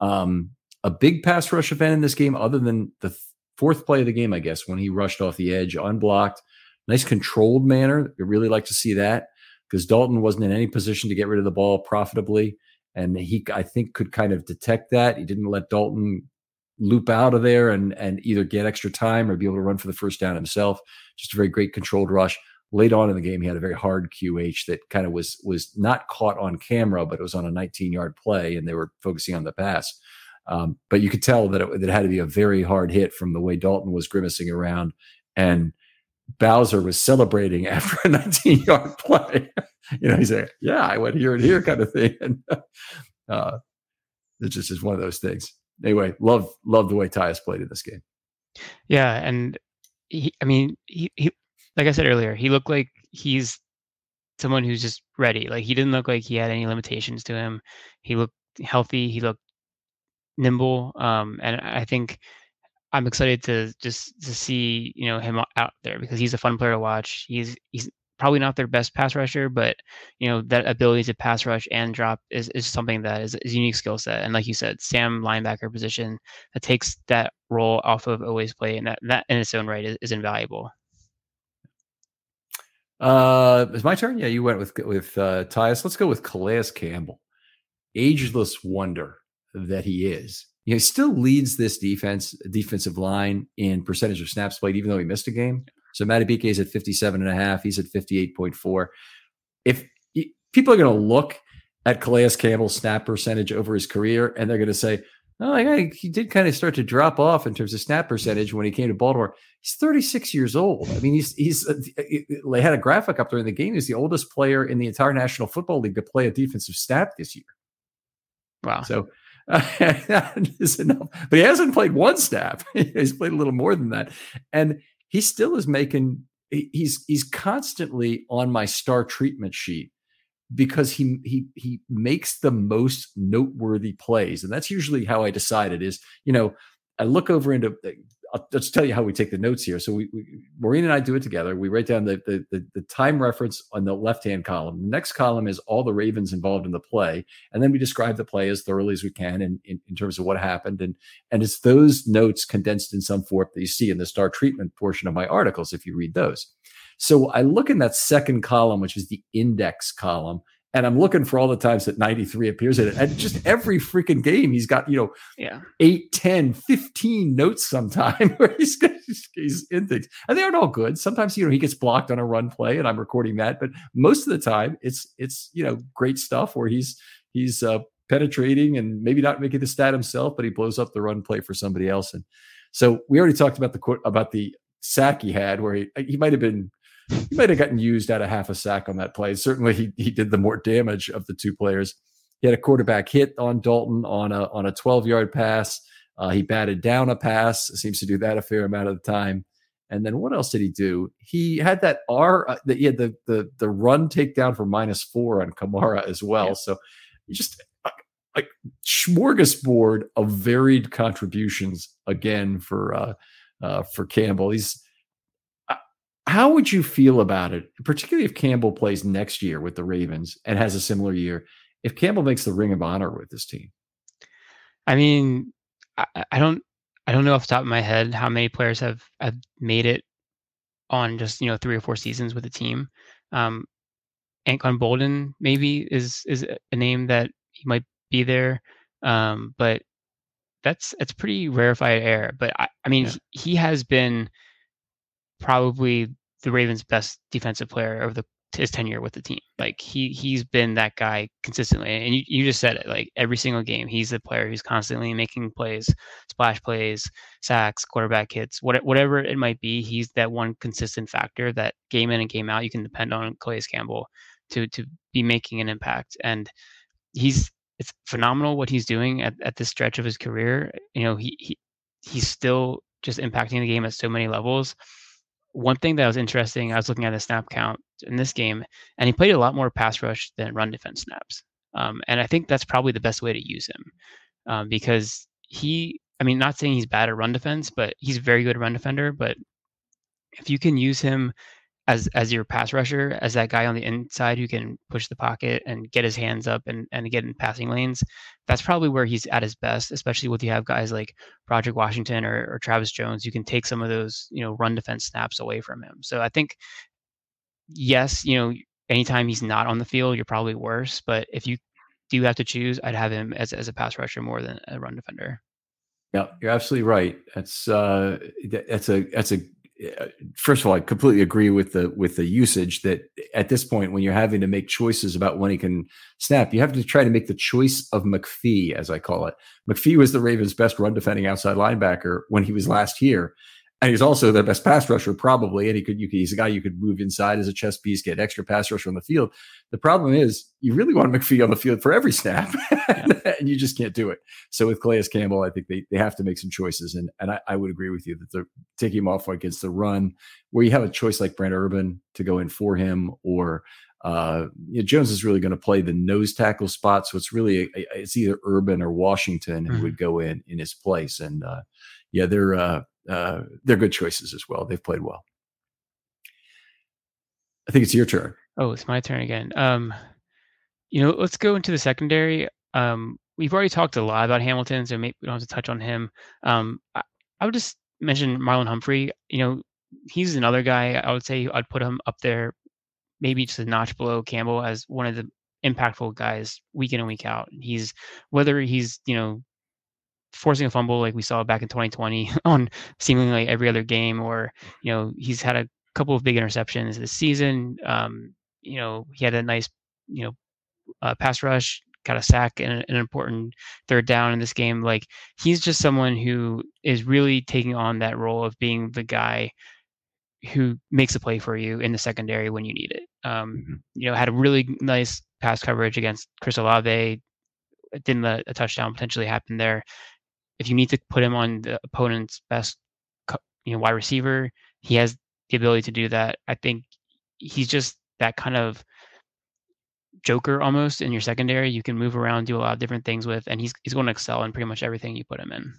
um, a big pass rush event in this game, other than the fourth play of the game, I guess, when he rushed off the edge unblocked. Nice controlled manner. I really like to see that because Dalton wasn't in any position to get rid of the ball profitably. And he, I think, could kind of detect that. He didn't let Dalton loop out of there and and either get extra time or be able to run for the first down himself. Just a very great controlled rush. Late on in the game, he had a very hard QH that kind of was was not caught on camera, but it was on a 19 yard play, and they were focusing on the pass. Um, but you could tell that it, that it had to be a very hard hit from the way Dalton was grimacing around, and Bowser was celebrating after a 19 yard play. you know, he's like, "Yeah, I went here and here," kind of thing. And uh, it just is one of those things. Anyway, love love the way Tyus played in this game. Yeah, and he, I mean, he, he, like I said earlier, he looked like he's someone who's just ready. Like he didn't look like he had any limitations to him. He looked healthy. He looked nimble. Um, and I think I'm excited to just to see you know him out there because he's a fun player to watch. He's he's probably not their best pass rusher, but you know that ability to pass rush and drop is, is something that is, is a unique skill set. And like you said, Sam linebacker position that takes that role off of Oweh's play, and that that in its own right is, is invaluable. Uh, it's my turn. Yeah, you went with with uh, Tyus. Let's go with Calais Campbell, ageless wonder that he is. You know, he still leads this defense defensive line in percentage of snaps played, even though he missed a game. So Madubuike is at 57 and a half. He's at 58.4. If he, people are going to look at Calais Campbell's snap percentage over his career and they're going to say, oh, he did kind of start to drop off in terms of snap percentage when he came to Baltimore. He's 36 years old. I mean, he's he's uh, they had a graphic up during the game. He's the oldest player in the entire National Football League to play a defensive snap this year. Wow. So that is enough. But he hasn't played one snap. he's played a little more than that, and he still is making. He's he's constantly on my star treatment sheet because he he he makes the most noteworthy plays, and that's usually how I decide it. Is you know I look over into I'll just tell you how we take the notes here. So we, we Maureen and I do it together. We write down the, the, the the time reference on the left hand column. The next column is all the Ravens involved in the play, and then we describe the play as thoroughly as we can in, in, in terms of what happened. And and it's those notes condensed in some form that you see in the star treatment portion of my articles if you read those. So I look in that second column, which is the index column, and I'm looking for all the times that 93 appears in it. And just every freaking game, he's got, you know, yeah. 8, 10, 15 notes sometime where he's, he's in things. And they aren't all good. Sometimes, you know, he gets blocked on a run play and I'm recording that. But most of the time, it's, it's, you know, great stuff where he's, he's, uh, penetrating and maybe not making the stat himself, but he blows up the run play for somebody else. And so we already talked about the about the sack he had where he, he might have been he might have gotten used out of half a sack on that play. Certainly, he he did the more damage of the two players. He had a quarterback hit on Dalton on a on a 12 yard pass. Uh, he batted down a pass. Seems to do that a fair amount of the time. And then what else did he do? He had that R. Uh, the, he had the the the run takedown for minus four on Kamara as well. Yeah. So just like smorgasbord of varied contributions again for uh, uh, for Campbell. He's how would you feel about it, particularly if Campbell plays next year with the Ravens and has a similar year? If Campbell makes the Ring of Honor with this team, I mean, I, I don't I don't know off the top of my head how many players have have made it on just you know three or four seasons with the team. Um, Anquan Boldin maybe is is a name that he might be there, um, but that's that's pretty rarefied air. But I, I mean, yeah. he, he has been probably the Ravens' best defensive player over the his tenure with the team. Like he he's been that guy consistently. And you, you just said it, like every single game, he's the player who's constantly making plays, splash plays, sacks, quarterback hits, what, whatever it might be. He's that one consistent factor that game in and game out you can depend on Calais Campbell to to be making an impact. And he's it's phenomenal what he's doing at, at this stretch of his career. You know, he, he he's still just impacting the game at so many levels one thing that was interesting, I was looking at the snap count in this game, and he played a lot more pass rush than run defense snaps. Um, and I think that's probably the best way to use him um, because he, I mean, not saying he's bad at run defense, but he's a very good run defender. But if you can use him as as your pass rusher, as that guy on the inside who can push the pocket and get his hands up and, and get in passing lanes, that's probably where he's at his best, especially with you have guys like Broderick Washington or, or Travis Jones, you can take some of those, you know, run defense snaps away from him. So I think yes, you know, anytime he's not on the field, you're probably worse. But if you do have to choose, I'd have him as as a pass rusher more than a run defender. Yeah, you're absolutely right. That's uh, that's a that's a Uh, first of all, I completely agree with the with the usage that at this point, when you're having to make choices about when he can snap, you have to try to make the choice of McPhee, as I call it. McPhee was the Ravens' best run defending outside linebacker when he was last here, and he's also their best pass rusher, probably. And he could, you could, he's a guy you could move inside as a chess piece, get extra pass rusher on the field. The problem is, you really want McPhee on the field for every snap, and, and you just can't do it. So with Calais Campbell, I think they, they have to make some choices. And and I, I would agree with you that they're taking him off against the run, where you have a choice like Brent Urban to go in for him, or uh, you know, Jones is really going to play the nose tackle spot. So it's really, a, it's either Urban or Washington who mm-hmm. would go in in his place. And uh, yeah, they're, uh, uh, they're good choices as well. They've played well. I think it's your turn. Oh, it's my turn again. Um, you know, let's go into the secondary. Um, we've already talked a lot about Hamilton, so maybe we don't have to touch on him. Um, I, I would just mention Marlon Humphrey. You know, he's another guy. I would say I'd put him up there, maybe just a notch below Campbell as one of the impactful guys week in and week out. He's whether he's you know forcing a fumble like we saw back in 2020 on seemingly every other game, or you know he's had a couple of big interceptions this season. Um, you know he had a nice you know uh, pass rush, got a sack and an important third down in this game. Like he's just someone who is really taking on that role of being the guy who makes a play for you in the secondary when you need it. Um, mm-hmm. You know, had a really nice pass coverage against Chris Olave. Didn't let a touchdown potentially happen there if you need to put him on the opponent's best you know wide receiver, he has the ability to do that. I think he's just that kind of joker almost in your secondary. You can move around, do a lot of different things with, and he's he's going to excel in pretty much everything you put him in.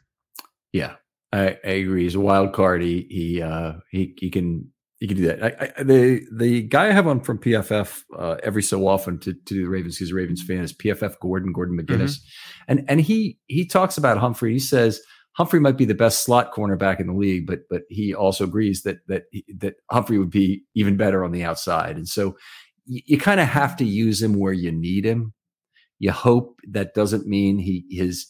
Yeah, I, I agree. He's a wild card. He he uh, he he can you can do that. I, I, the the guy I have on from PFF uh, every so often to, to do the Ravens because he's a Ravens fan is PFF Gordon Gordon McGuinness, mm-hmm. and and he he talks about Humphrey. He says Humphrey might be the best slot cornerback in the league, but but he also agrees that that that Humphrey would be even better on the outside. And so you, you kind of have to use him where you need him. You hope that doesn't mean he his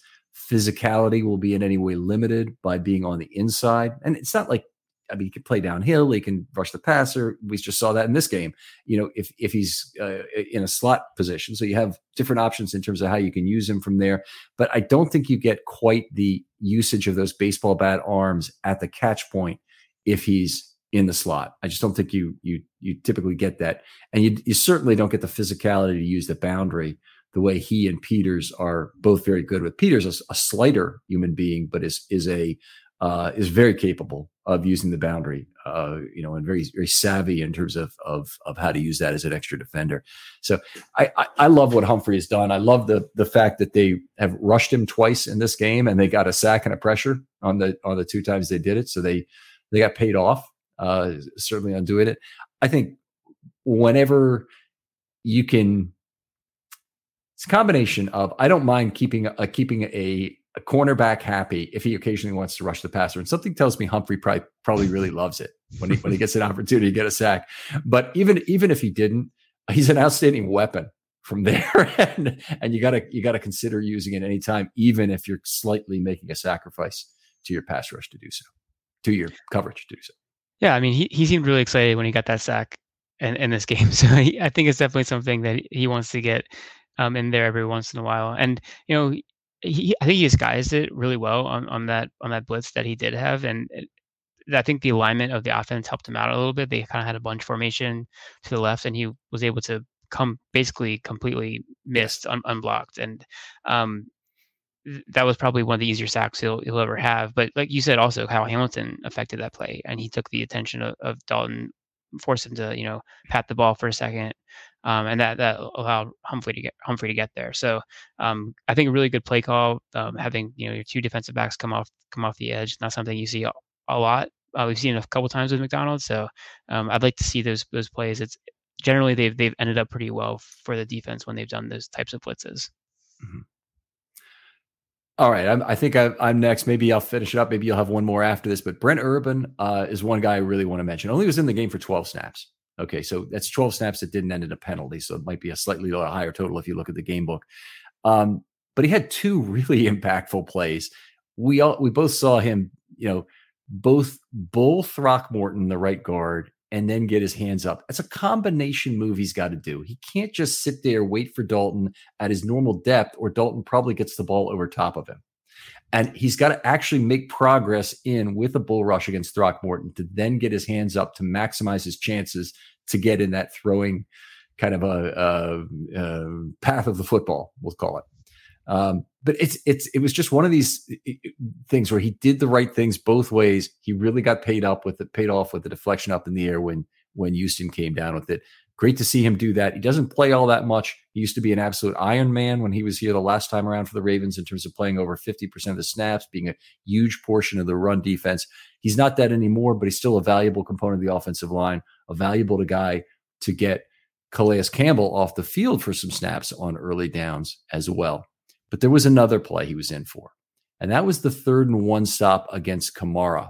physicality will be in any way limited by being on the inside. And it's not like I mean, he can play downhill. He can rush the passer. We just saw that in this game. You know, if if he's uh, in a slot position, so you have different options in terms of how you can use him from there. But I don't think you get quite the usage of those baseball bat arms at the catch point if he's in the slot. I just don't think you you you typically get that, and you you certainly don't get the physicality to use the boundary the way he and Peters are both very good with. Peters is a slighter human being, but is is a uh, is very capable of using the boundary, uh, you know, and very very savvy in terms of of of how to use that as an extra defender. So I, I, I love what Humphrey has done. I love the the fact that they have rushed him twice in this game, and they got a sack and a pressure on the on the two times they did it. So they they got paid off uh, certainly on doing it. I think whenever you can, it's a combination of I don't mind keeping a keeping a a cornerback happy if he occasionally wants to rush the passer. And something tells me Humphrey probably, probably really loves it when he when he gets an opportunity to get a sack. But even even if he didn't, he's an outstanding weapon from there. and and you gotta you gotta consider using it anytime, even if you're slightly making a sacrifice to your pass rush to do so, to your coverage to do so. Yeah, I mean he he seemed really excited when he got that sack in, in this game. So he, I think it's definitely something that he wants to get um, in there every once in a while. And you know, he, I think he disguised it really well on, on that on that blitz that he did have, and it, I think the alignment of the offense helped him out a little bit. They kind of had a bunch formation to the left, and he was able to come basically completely missed un, unblocked, and um, that was probably one of the easier sacks he'll he'll ever have. But like you said, also Kyle Hamilton affected that play, and he took the attention of, of Dalton, forced him to you know pat the ball for a second, um, and that that allowed Humphrey to get Humphrey to get there. So um, I think a really good play call, um, having you know your two defensive backs come off come off the edge, not something you see a, a lot. Uh, we've seen it a couple times with Macdonald's, so um, I'd like to see those those plays. It's generally they've they've ended up pretty well for the defense when they've done those types of blitzes. Mm-hmm. All right, I'm, i think I, am next. Maybe I'll finish it up. Maybe you'll have one more after this. But Brent Urban uh, is one guy I really want to mention. Only was in the game for 12 snaps. Okay, so that's 12 snaps that didn't end in a penalty. So it might be a slightly higher total if you look at the game book. Um, but he had two really impactful plays. We all we both saw him, you know, both bull Throckmorton, the right guard, and then get his hands up. It's a combination move he's got to do. He can't just sit there, wait for Dalton at his normal depth, or Dalton probably gets the ball over top of him. And he's got to actually make progress in with a bull rush against Throckmorton to then get his hands up to maximize his chances to get in that throwing kind of a, a, a path of the football, we'll call it. Um, but it's it's it was just one of these things where he did the right things both ways. He really got paid up with it, paid off with the deflection up in the air when when Houston came down with it. Great to see him do that. He doesn't play all that much. He used to be an absolute Iron Man when he was here the last time around for the Ravens in terms of playing over 50% of the snaps, being a huge portion of the run defense. He's not that anymore, but he's still a valuable component of the offensive line, a valuable guy to get Calais Campbell off the field for some snaps on early downs as well. But there was another play he was in for, and that was the third and one stop against Kamara.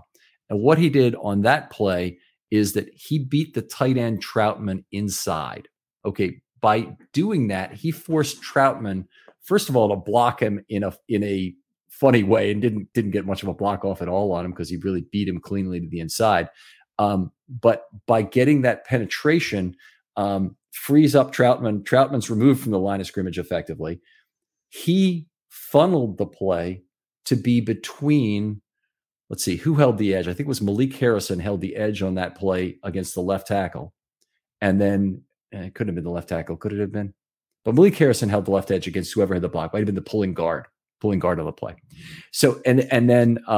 And what he did on that play is that he beat the tight end Trautman inside. Okay, by doing that, he forced Trautman first of all to block him in a in a funny way and didn't didn't get much of a block off at all on him because he really beat him cleanly to the inside. Um, but by getting that penetration, um, frees up Trautman. Trautman's removed from the line of scrimmage effectively. He funneled the play to be between let's see who held the edge. I think it was Malik Harrison held the edge on that play against the left tackle, and then eh, it couldn't have been the left tackle. Could it have been? But Malik Harrison held the left edge against whoever had the block. Might have been the pulling guard, pulling guard on the play. So and and then uh,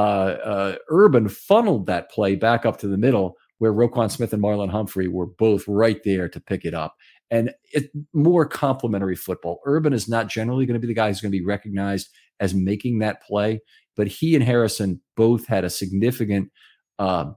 uh, Urban funneled that play back up to the middle where Roquan Smith and Marlon Humphrey were both right there to pick it up. And it more complementary football. Urban is not generally going to be the guy who's going to be recognized as making that play but he and Harrison both had a significant uh,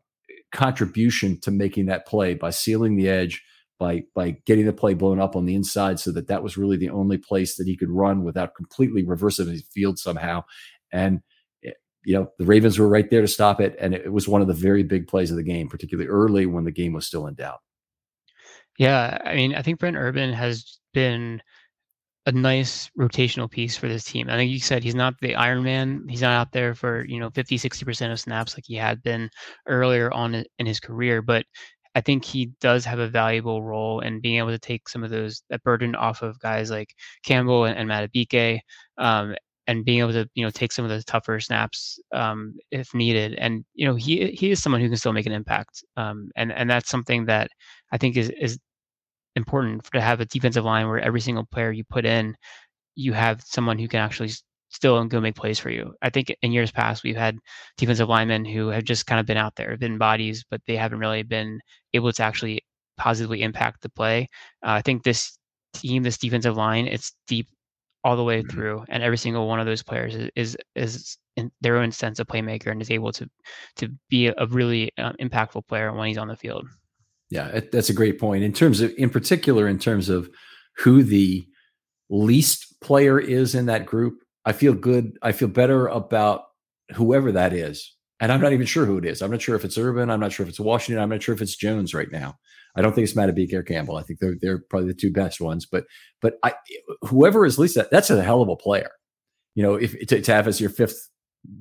contribution to making that play by sealing the edge, by by getting the play blown up on the inside, so that that was really the only place that he could run without completely reversing his field somehow. And eh, you know the Ravens were right there to stop it, and it was one of the very big plays of the game, particularly early when the game was still in doubt. Yeah, I mean, I think Brent Urban has been a nice rotational piece for this team. I think you said he's not the Iron Man. He's not out there for, you know, 50, 60% of snaps like he had been earlier on in his career, but I think he does have a valuable role in being able to take some of those that burden off of guys like Campbell and, and Madubuike. Um, and being able to you know take some of the tougher snaps um, if needed. And you know he he is someone who can still make an impact, um, and and that's something that I think is is important to have a defensive line where every single player you put in, you have someone who can actually still go make plays for you. I think in years past we've had defensive linemen who have just kind of been out there, been bodies, but they haven't really been able to actually positively impact the play. Uh, I think this team, this defensive line, it's deep all the way mm-hmm. through, and every single one of those players is is, is in their own sense a playmaker and is able to to be a, really uh, impactful player when he's on the field. Yeah, that's a great point. In terms of, in particular, in terms of who the least player is in that group, I feel good. I feel better about whoever that is. And I'm not even sure who it is. I'm not sure if it's Urban. I'm not sure if it's Washington. I'm not sure if it's Jones right now. I don't think it's Madubuike or Campbell. I think they're they're probably the two best ones. But but I whoever is least that, that's a hell of a player. You know, if to, to have as your fifth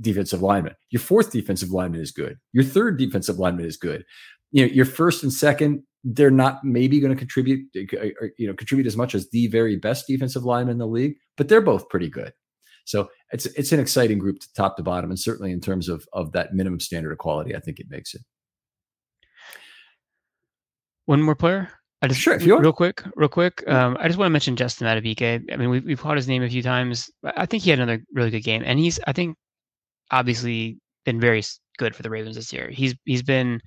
defensive lineman, your fourth defensive lineman is good. Your third defensive lineman is good. You know, your first and second, they're not maybe going to contribute, or, you know, contribute as much as the very best defensive lineman in the league, but they're both pretty good. So it's it's an exciting group to top to bottom, and certainly in terms of of that minimum standard of quality, I think it makes it. One more player. I just sure, if you real quick, real quick. Um, I just want to mention Justin Madubuike. I mean, we've we've called his name a few times. I think he had another really good game, and he's I think obviously been very good for the Ravens this year. He's he's been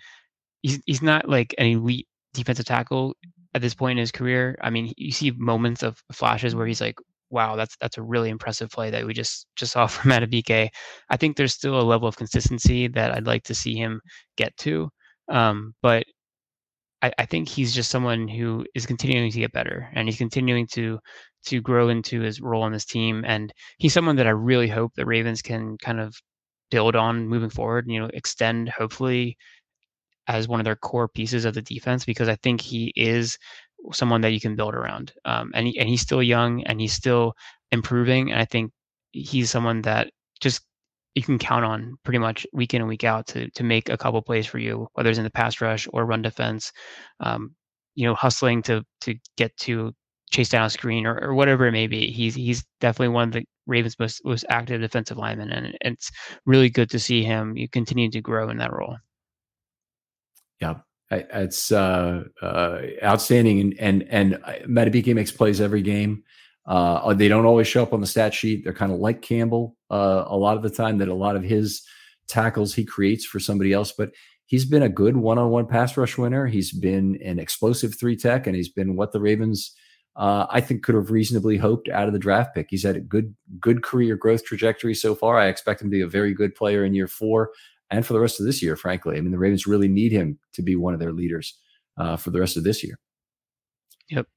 he's he's not like an elite defensive tackle at this point in his career. I mean, you see moments of flashes where he's like wow, that's that's a really impressive play that we just just saw from Madubuike. I think there's still a level of consistency that I'd like to see him get to, um, but I, I, think he's just someone who is continuing to get better and he's continuing to to grow into his role on this team. And he's someone that I really hope the Ravens can kind of build on moving forward. And, you know, extend hopefully as one of their core pieces of the defense because I think he is someone that you can build around. Um, and he, and he's still young and he's still improving. And I think he's someone that just you can count on pretty much week in and week out to to make a couple plays for you, whether it's in the pass rush or run defense. Um, you know, hustling to to get to chase down a screen or, or whatever it may be. He's he's definitely one of the Ravens' most most active defensive linemen, and it's really good to see him you continue to grow in that role. Yeah, it's uh, uh, outstanding, and and and uh, Madubuike makes plays every game. Uh, they don't always show up on the stat sheet. They're kind of like Campbell uh, a lot of the time. That a lot of his tackles he creates for somebody else, but he's been a good one-on-one pass rush winner. He's been an explosive three tech, and he's been what the Ravens. Uh, I think could have reasonably hoped out of the draft pick. He's had a good, good career growth trajectory so far. I expect him to be a very good player in year four and for the rest of this year, frankly. I mean, the Ravens really need him to be one of their leaders uh, for the rest of this year. Yep.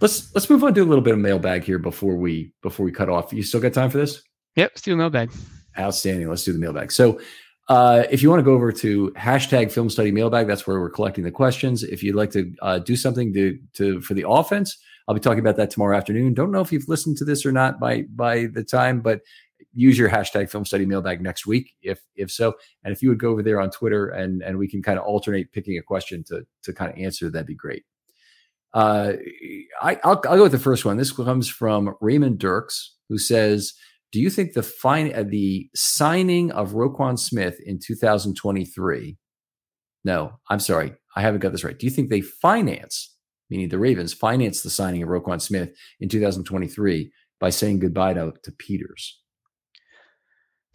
Let's let's move on to a little bit of mailbag here before we before we cut off. You still got time for this? Yep, let's do a mailbag. Outstanding. Let's do the mailbag. So uh, if you want to go over to hashtag film study mailbag, that's where we're collecting the questions. If you'd like to uh, do something to to for the offense, I'll be talking about that tomorrow afternoon. Don't know if you've listened to this or not by by the time, but use your hashtag film study mailbag next week if if so. And if you would go over there on twitter and and we can kind of alternate picking a question to to kind of answer that'd be great. Uh I, I'll, I'll go with the first one. This comes from raymond dirks who says do you think the fine uh, the signing of roquan smith in 2023 no i'm sorry i haven't got this right. Do you think they finance meaning the ravens finance the signing of roquan smith in 2023 by saying goodbye to, to peters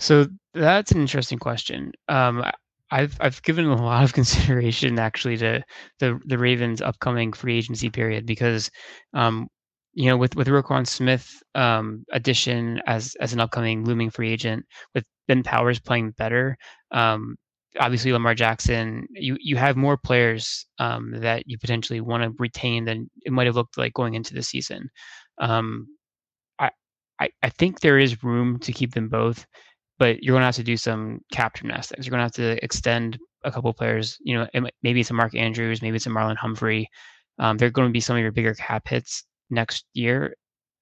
so that's an interesting question. Um, I've I've given a lot of consideration actually to the the Ravens' upcoming free agency period because, um, you know, with with Roquan Smith um, addition as as an upcoming looming free agent, with Ben Powers playing better, um, obviously Lamar Jackson, you you have more players um, that you potentially want to retain than it might have looked like going into the season. Um, I, I I think there is room to keep them both but you're going to have to do some cap gymnastics. You're going to have to extend a couple players. You know, maybe it's a Mark Andrews, maybe it's a Marlon Humphrey. Um, they're going to be some of your bigger cap hits next year,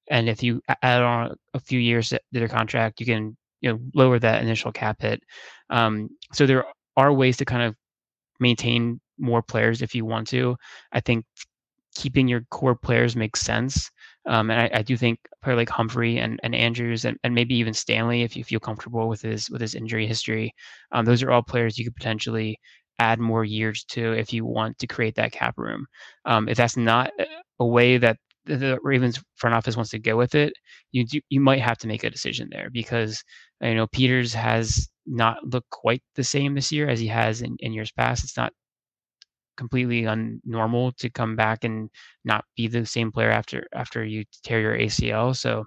and if you add on a few years to their contract, you can you know lower that initial cap hit. Um, so there are ways to kind of maintain more players if you want to. I think keeping your core players makes sense. Um, and I, I, do think player like Humphrey and, and Andrews and, and maybe even Stanley, if you feel comfortable with his with his injury history, um, those are all players you could potentially add more years to if you want to create that cap room. Um, if that's not a way that the Ravens front office wants to go with it, you do, you might have to make a decision there because you know Peters has not looked quite the same this year as he has in, in years past. It's not completely unnormal to come back and not be the same player after after you tear your ACL. So,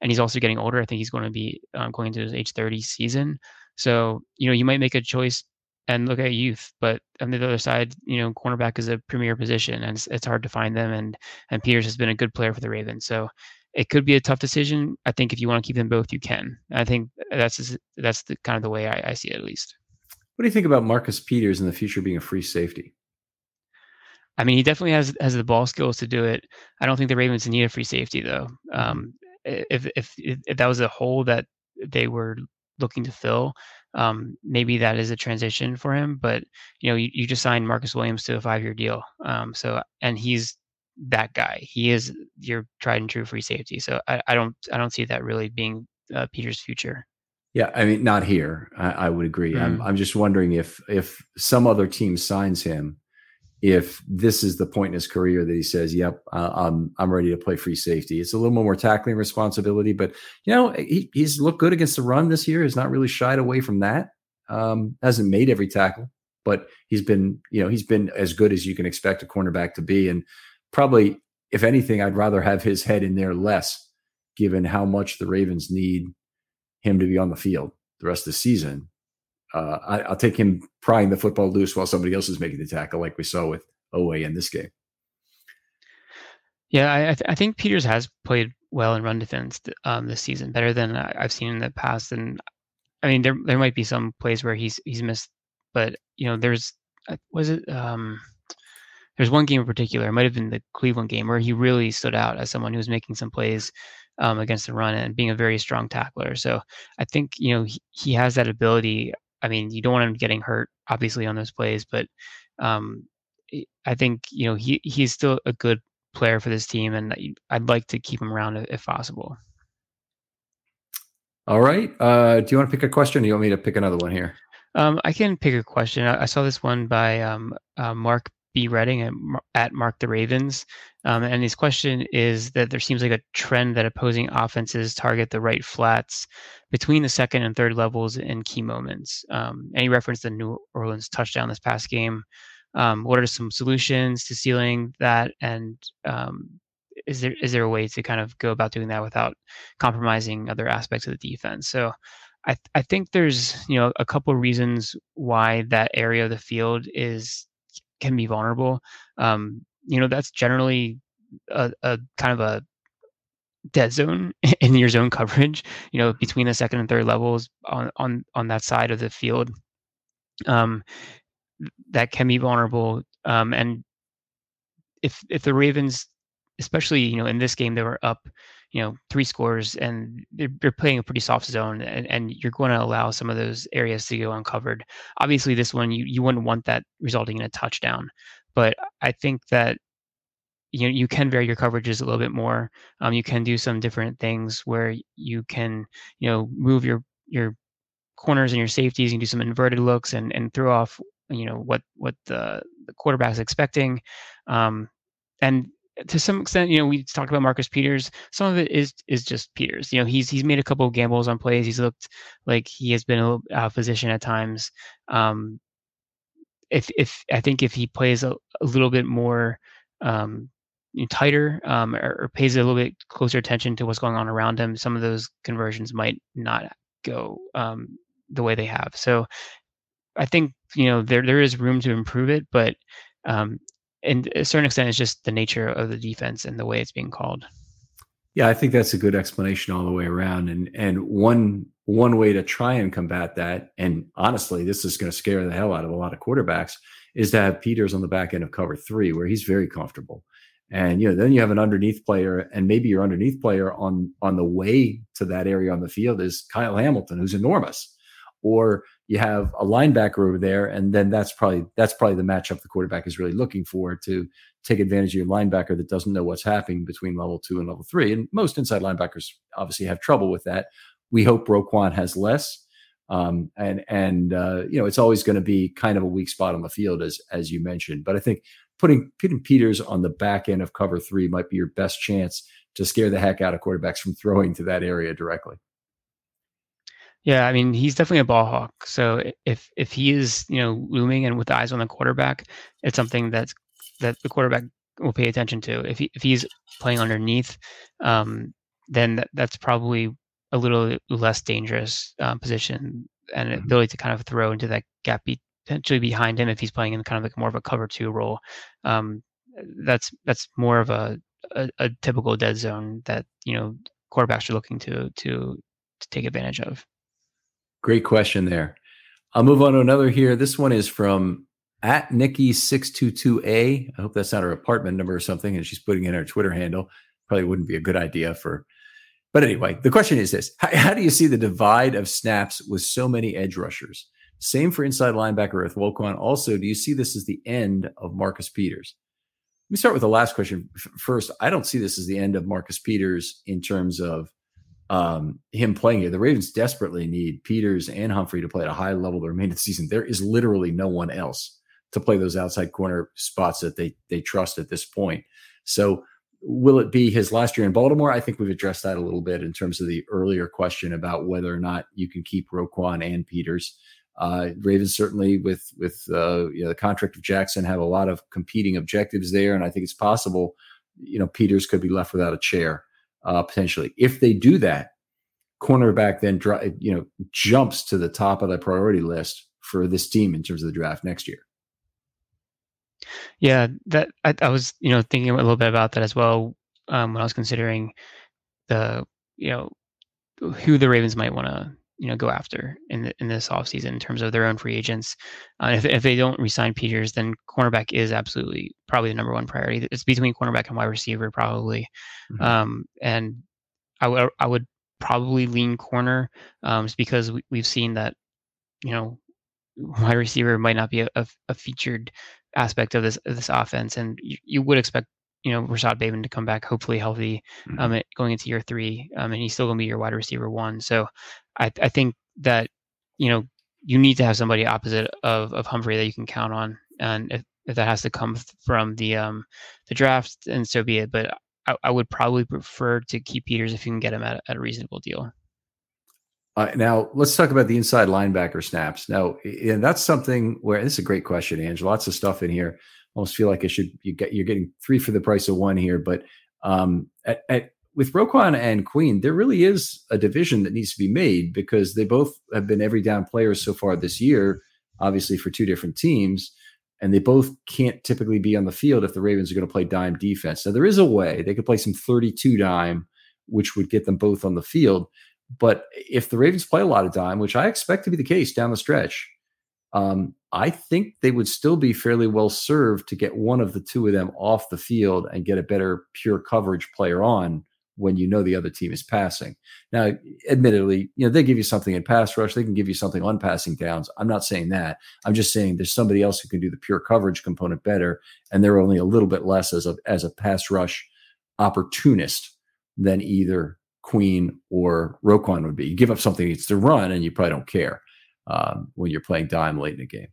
and he's also getting older. I think he's going to be um, going into his age 30 season. So, you know, you might make a choice and look at youth. But on the other side, you know, cornerback is a premier position, and it's, it's hard to find them. And and Peters has been a good player for the Ravens, so it could be a tough decision. I think if you want to keep them both, you can. I think that's that's the kind of the way I, I see it, at least. What do you think about Marcus Peters in the future being a free safety? I mean, he definitely has has the ball skills to do it. I don't think the Ravens need a free safety though. Um, if, if if that was a hole that they were looking to fill, um, maybe that is a transition for him. But you know, you, you just signed Marcus Williams to a five-year deal, um, so and he's that guy. He is your tried and true free safety. So I, I don't I don't see that really being uh, Peter's future. Yeah, I mean, not here. I, I would agree. Mm. I'm I'm just wondering if if some other team signs him if this is the point in his career that he says, "Yep, uh, I'm I'm ready to play free safety." It's a little more tackling responsibility, but you know he, he's looked good against the run this year. He's not really shied away from that. Um, hasn't made every tackle, but he's been you know he's been as good as you can expect a cornerback to be, and probably if anything, I'd rather have his head in there less, given how much the Ravens need him to be on the field the rest of the season uh, I, will take him prying the football loose while somebody else is making the tackle, like we saw with Oweh in this game. Yeah, I, th- I think Peters has played well in run defense um, this season, better than I've seen in the past. And I mean, there there might be some plays where he's he's missed, but you know, there's uh, was it um, there's one game in particular, it might have been the Cleveland game, where he really stood out as someone who was making some plays um, against the run and being a very strong tackler. So I think you know he, he has that ability. I mean, you don't want him getting hurt, obviously, on those plays, but um, I think you know he he's still a good player for this team, and I'd like to keep him around if, possible. All right. Uh, do you want to pick a question? Or do you want me to pick another one here? Um, I can pick a question. I, I saw this one by um, uh, Mark B. Redding at, at Mark the Ravens. Um, and his question is that there seems like a trend that opposing offenses target the right flats between the second and third levels in key moments. Um, referenced the New Orleans touchdown this past game. Um, what are some solutions to sealing that? And um, is there is there a way to kind of go about doing that without compromising other aspects of the defense? So I, th- I think there's you know a couple reasons why that area of the field is can be vulnerable. Um, you know, that's generally a, a kind of a dead zone in your zone coverage. You know, between the second and third levels on on on that side of the field, um, that can be vulnerable. Um, and if if the Ravens, especially you know in this game, they were up you know three scores and they're, they're playing a pretty soft zone and, and you're going to allow some of those areas to go uncovered. Obviously this one you, you wouldn't want that resulting in a touchdown but i think that you know you can vary your coverages a little bit more. Um, you can do some different things where you can you know move your your corners and your safeties and do some inverted looks and and throw off you know what what the, the quarterback's expecting. Um, and to some extent, you know, we talked about Marcus Peters. Some of it is is just Peters. You know, he's he's made a couple of gambles on plays. He's looked like he has been a little at times. Um, if if I think if he plays a, a little bit more um, tighter um, or, or, pays a little bit closer attention to what's going on around him, some of those conversions might not go um, the way they have. So I think you know there there is room to improve it, but um, and a certain extent, it's just the nature of the defense and the way it's being called. Yeah, I think that's a good explanation all the way around. And and one one way to try and combat that, and honestly, this is going to scare the hell out of a lot of quarterbacks, is to have Peters on the back end of cover three, where he's very comfortable. And you know, then you have an underneath player, and maybe your underneath player on on the way to that area on the field is Kyle Hamilton, who's enormous or you have a linebacker over there, and then that's probably that's probably the matchup the quarterback is really looking for to take advantage of your linebacker that doesn't know what's happening between level two and level three. And most inside linebackers obviously have trouble with that. We hope Roquan has less. Um, and and uh, you know it's always going to be kind of a weak spot on the field as as you mentioned. But I think putting putting Peters on the back end of cover three might be your best chance to scare the heck out of quarterbacks from throwing to that area directly. Yeah, I mean he's definitely a ball hawk. So if if he is you know looming and with eyes on the quarterback, it's something that's that the quarterback will pay attention to. If he if he's playing underneath, um, then that, that's probably a little less dangerous um, position and mm-hmm. ability to kind of throw into that gap potentially behind him if he's playing in kind of like more of a cover two role. Um, that's that's more of a, a, a typical dead zone that you know quarterbacks are looking to to to take advantage of. Great question there. I'll move on to another here. This one is from at Nikki622A. I hope that's not her apartment number or something, and she's putting in her Twitter handle. Probably wouldn't be a good idea for but anyway, the question is this how, how, do you see the divide of snaps with so many edge rushers? Same for inside linebacker with Roquan. Also, do you see this as the end of Marcus Peters? Let me start with the last question first. I don't see this as the end of Marcus Peters in terms of um, him playing here. The Ravens desperately need Peters and Humphrey to play at a high level the remainder of the season. There is literally no one else to play those outside corner spots that they they trust at this point. So will it be his last year in Baltimore? I think we've addressed that a little bit in terms of the earlier question about whether or not you can keep Roquan and Peters. Uh, Ravens certainly with with uh, you know, the contract of Jackson have a lot of competing objectives there, and I think it's possible you know Peters could be left without a chair uh, potentially. If they do that, cornerback then you know jumps to the top of the priority list for this team in terms of the draft next year. Yeah, that I, I was you know thinking a little bit about that as well um, when I was considering the you know who the Ravens might want to you know go after in the, in this offseason in terms of their own free agents. Uh, if if they don't resign Peters, then cornerback is absolutely probably the number one priority. It's between cornerback and wide receiver probably, mm-hmm. um, and I would I would probably lean corner um, just because we, we've seen that you know wide receiver might not be a, a, a featured aspect of this of this offense, and you, you would expect you know Rashod Bateman to come back hopefully healthy mm-hmm. um, going into year three, um, and he's still going to be your wide receiver one. So I, I think that you know you need to have somebody opposite of of Humphrey that you can count on, and if, if that has to come from the um the draft, and so be it. But I, I would probably prefer to keep Peters if you can get him at, at a reasonable deal. Uh, now let's talk about the inside linebacker snaps. Now, and that's something where this is a great question, Angela. Lots of stuff in here. Almost feel like it should you get you're getting three for the price of one here. But um, at, at, with Roquan and Queen, there really is a division that needs to be made because they both have been every down players so far this year, obviously for two different teams, and they both can't typically be on the field if the Ravens are going to play dime defense. Now there is a way they could play some 32 dime, which would get them both on the field. But if the Ravens play a lot of dime, which I expect to be the case down the stretch, um, I think they would still be fairly well served to get one of the two of them off the field and get a better pure coverage player on when you know the other team is passing. Now, admittedly, you know, they give you something in pass rush, they can give you something on passing downs. I'm not saying that. I'm just saying there's somebody else who can do the pure coverage component better, and they're only a little bit less as a as a pass rush opportunist than either Queen or Roquan would be. You give up something it's to run, and you probably don't care um, when you're playing dime late in the game.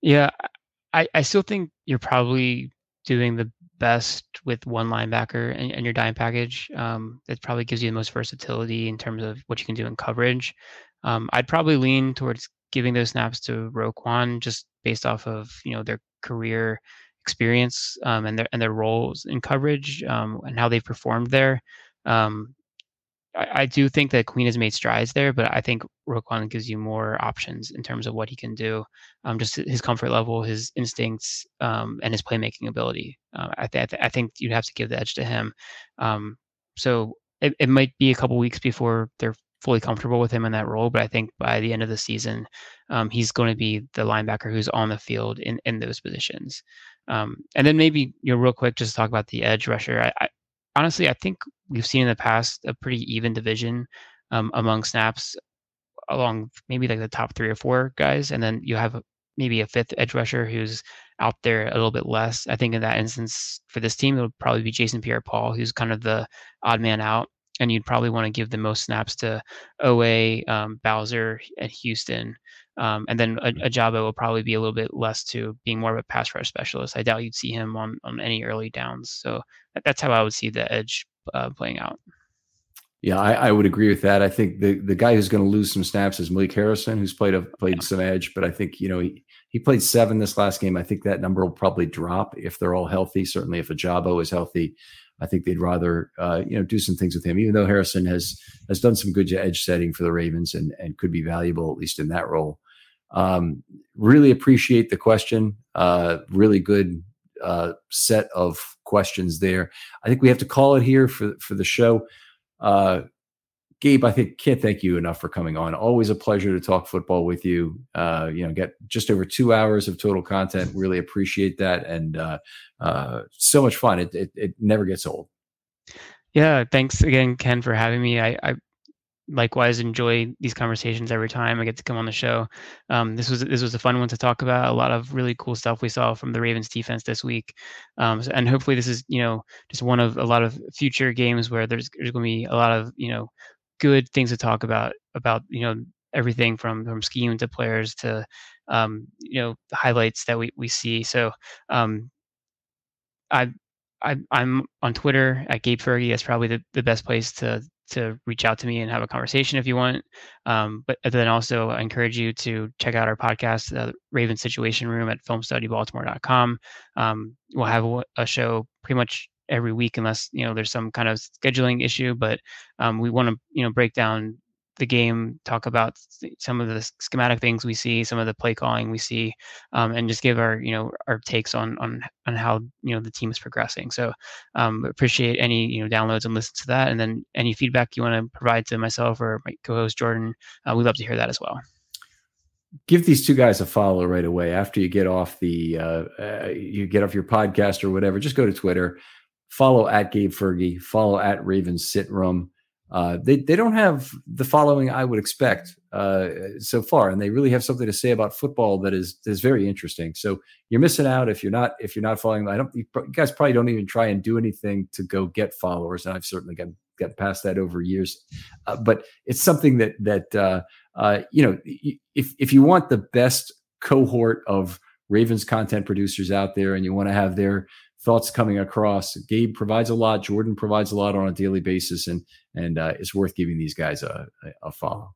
Yeah, I, I still think you're probably doing the best with one linebacker and, and your dime package. Um, it probably gives you the most versatility in terms of what you can do in coverage. Um, I'd probably lean towards giving those snaps to Roquan just based off of you know their career experience um, and their and their roles in coverage um, and how they've performed there. Um, I, I, do think that Queen has made strides there, but I think Roquan gives you more options in terms of what he can do. Um, just his comfort level, his instincts, um, and his playmaking ability. Uh, I, th- I, think you'd have to give the edge to him. Um, so it, it might be a couple weeks before they're fully comfortable with him in that role, but I think by the end of the season, um, he's going to be the linebacker who's on the field in, in those positions. Um, and then maybe you know, real quick, just talk about the edge rusher. I, I, honestly, I think we've seen in the past a pretty even division um, among snaps. along maybe like the top three or four guys, and then you have maybe a fifth edge rusher who's out there a little bit less. I think in that instance for this team, it would probably be Jason Pierre-Paul, who's kind of the odd man out, and you'd probably want to give the most snaps to Oweh, um, Bowser, and Houston. Um, and then Ojabo will probably be a little bit less to being more of a pass rush specialist. I doubt you'd see him on on any early downs. So that's how I would see the edge uh, playing out. Yeah, I, I, would agree with that. I think the the guy who's going to lose some snaps is Malik Harrison, who's played a, played yeah. some edge, but I think you know he he played seven this last game. I think that number will probably drop if they're all healthy. Certainly, if Ojabo is healthy, I think they'd rather uh, you know do some things with him. Even though Harrison has has done some good edge setting for the Ravens and and could be valuable at least in that role. Um, really appreciate the question. Uh, really good uh, set of questions there. I think we have to call it here for for the show. Gabe, I think can't thank you enough for coming on. Always a pleasure to talk football with you. Uh, you know, get just over two hours of total content. Really appreciate that, and uh, uh, so much fun. It, it, it never gets old. Yeah, thanks again, Ken, for having me. I, I likewise enjoy these conversations every time I get to come on the show. Um, this was this was a fun one to talk about. A lot of really cool stuff we saw from the Ravens defense this week, um, and hopefully this is you know just one of a lot of future games where there's there's going to be a lot of you know good things to talk about about you know everything from from scheme to players to um, you know highlights that we we see. So um, I. I, I'm on Twitter at Gabe Fergie. That's probably the, the best place to to reach out to me and have a conversation if you want. Um, but then also I encourage you to check out our podcast, the Raven Situation Room at filmstudybaltimore.com. Um, we'll have a show pretty much every week unless you know there's some kind of scheduling issue but um, we want to you know break down the game, talk about some of the schematic things we see, some of the play calling we see, um, and just give our you know our takes on on on how you know the team is progressing. So um, appreciate any you know downloads and listen to that, and then any feedback you want to provide to myself or my co-host Jordan, uh, we'd love to hear that as well. Give these two guys a follow right away after you get off the uh, uh, you get off your podcast or whatever. Just go to Twitter, follow at Gabe Fergie, follow at Ravens Sit Room uh, they they don't have the following I would expect uh, so far, and they really have something to say about football that is is very interesting. So you're missing out if you're not if you're not following. I don't. You, guys probably don't even try and do anything to go get followers, and I've certainly gotten got past that over years. Uh, but it's something that that uh, uh, you know if if you want the best cohort of Ravens content producers out there, and you want to have their thoughts coming across. Gabe provides a lot. Jordan provides a lot on a daily basis, and and uh, it's worth giving these guys a, a follow.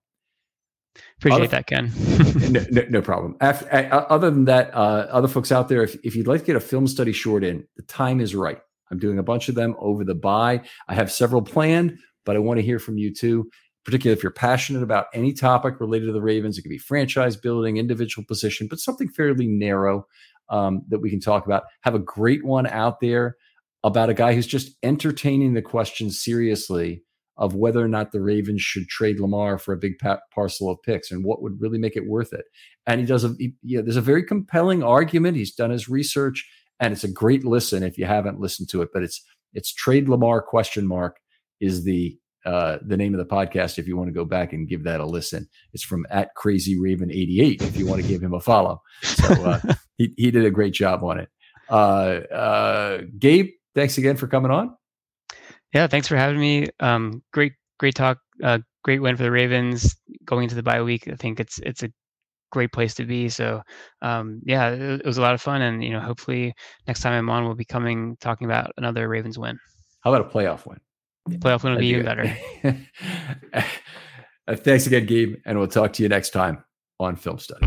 Appreciate other, that, Ken. no, no, no, problem. After, uh, other than that, uh, other folks out there, if, if you'd like to get a film study short in, the time is right. I'm doing a bunch of them over the buy. I have several planned, but I want to hear from you too, particularly if you're passionate about any topic related to the Ravens. It could be franchise building, individual position, but something fairly narrow um, that we can talk about. Have a great one out there about a guy who's just entertaining the question seriously of whether or not the Ravens should trade Lamar for a big pa- parcel of picks and what would really make it worth it. And he does a, he, yeah, there's a very compelling argument. He's done his research and it's a great listen if you haven't listened to it, but it's, it's trade Lamar question mark is the, uh, the name of the podcast. If you want to go back and give that a listen, it's from at crazy raven 88. If you want to give him a follow. So, uh, he, he did a great job on it. Uh, uh, Gabe, thanks again for coming on. Yeah, thanks for having me. Um, great, great talk. Uh, great win for the Ravens going into the bye week. I think it's it's a great place to be. So um, yeah, it, it, was a lot of fun, and you know, hopefully next time I'm on, we'll be coming talking about another Ravens win. How about a playoff win? Playoff win will be even better. uh, thanks again, Gabe, and we'll talk to you next time on Film Study.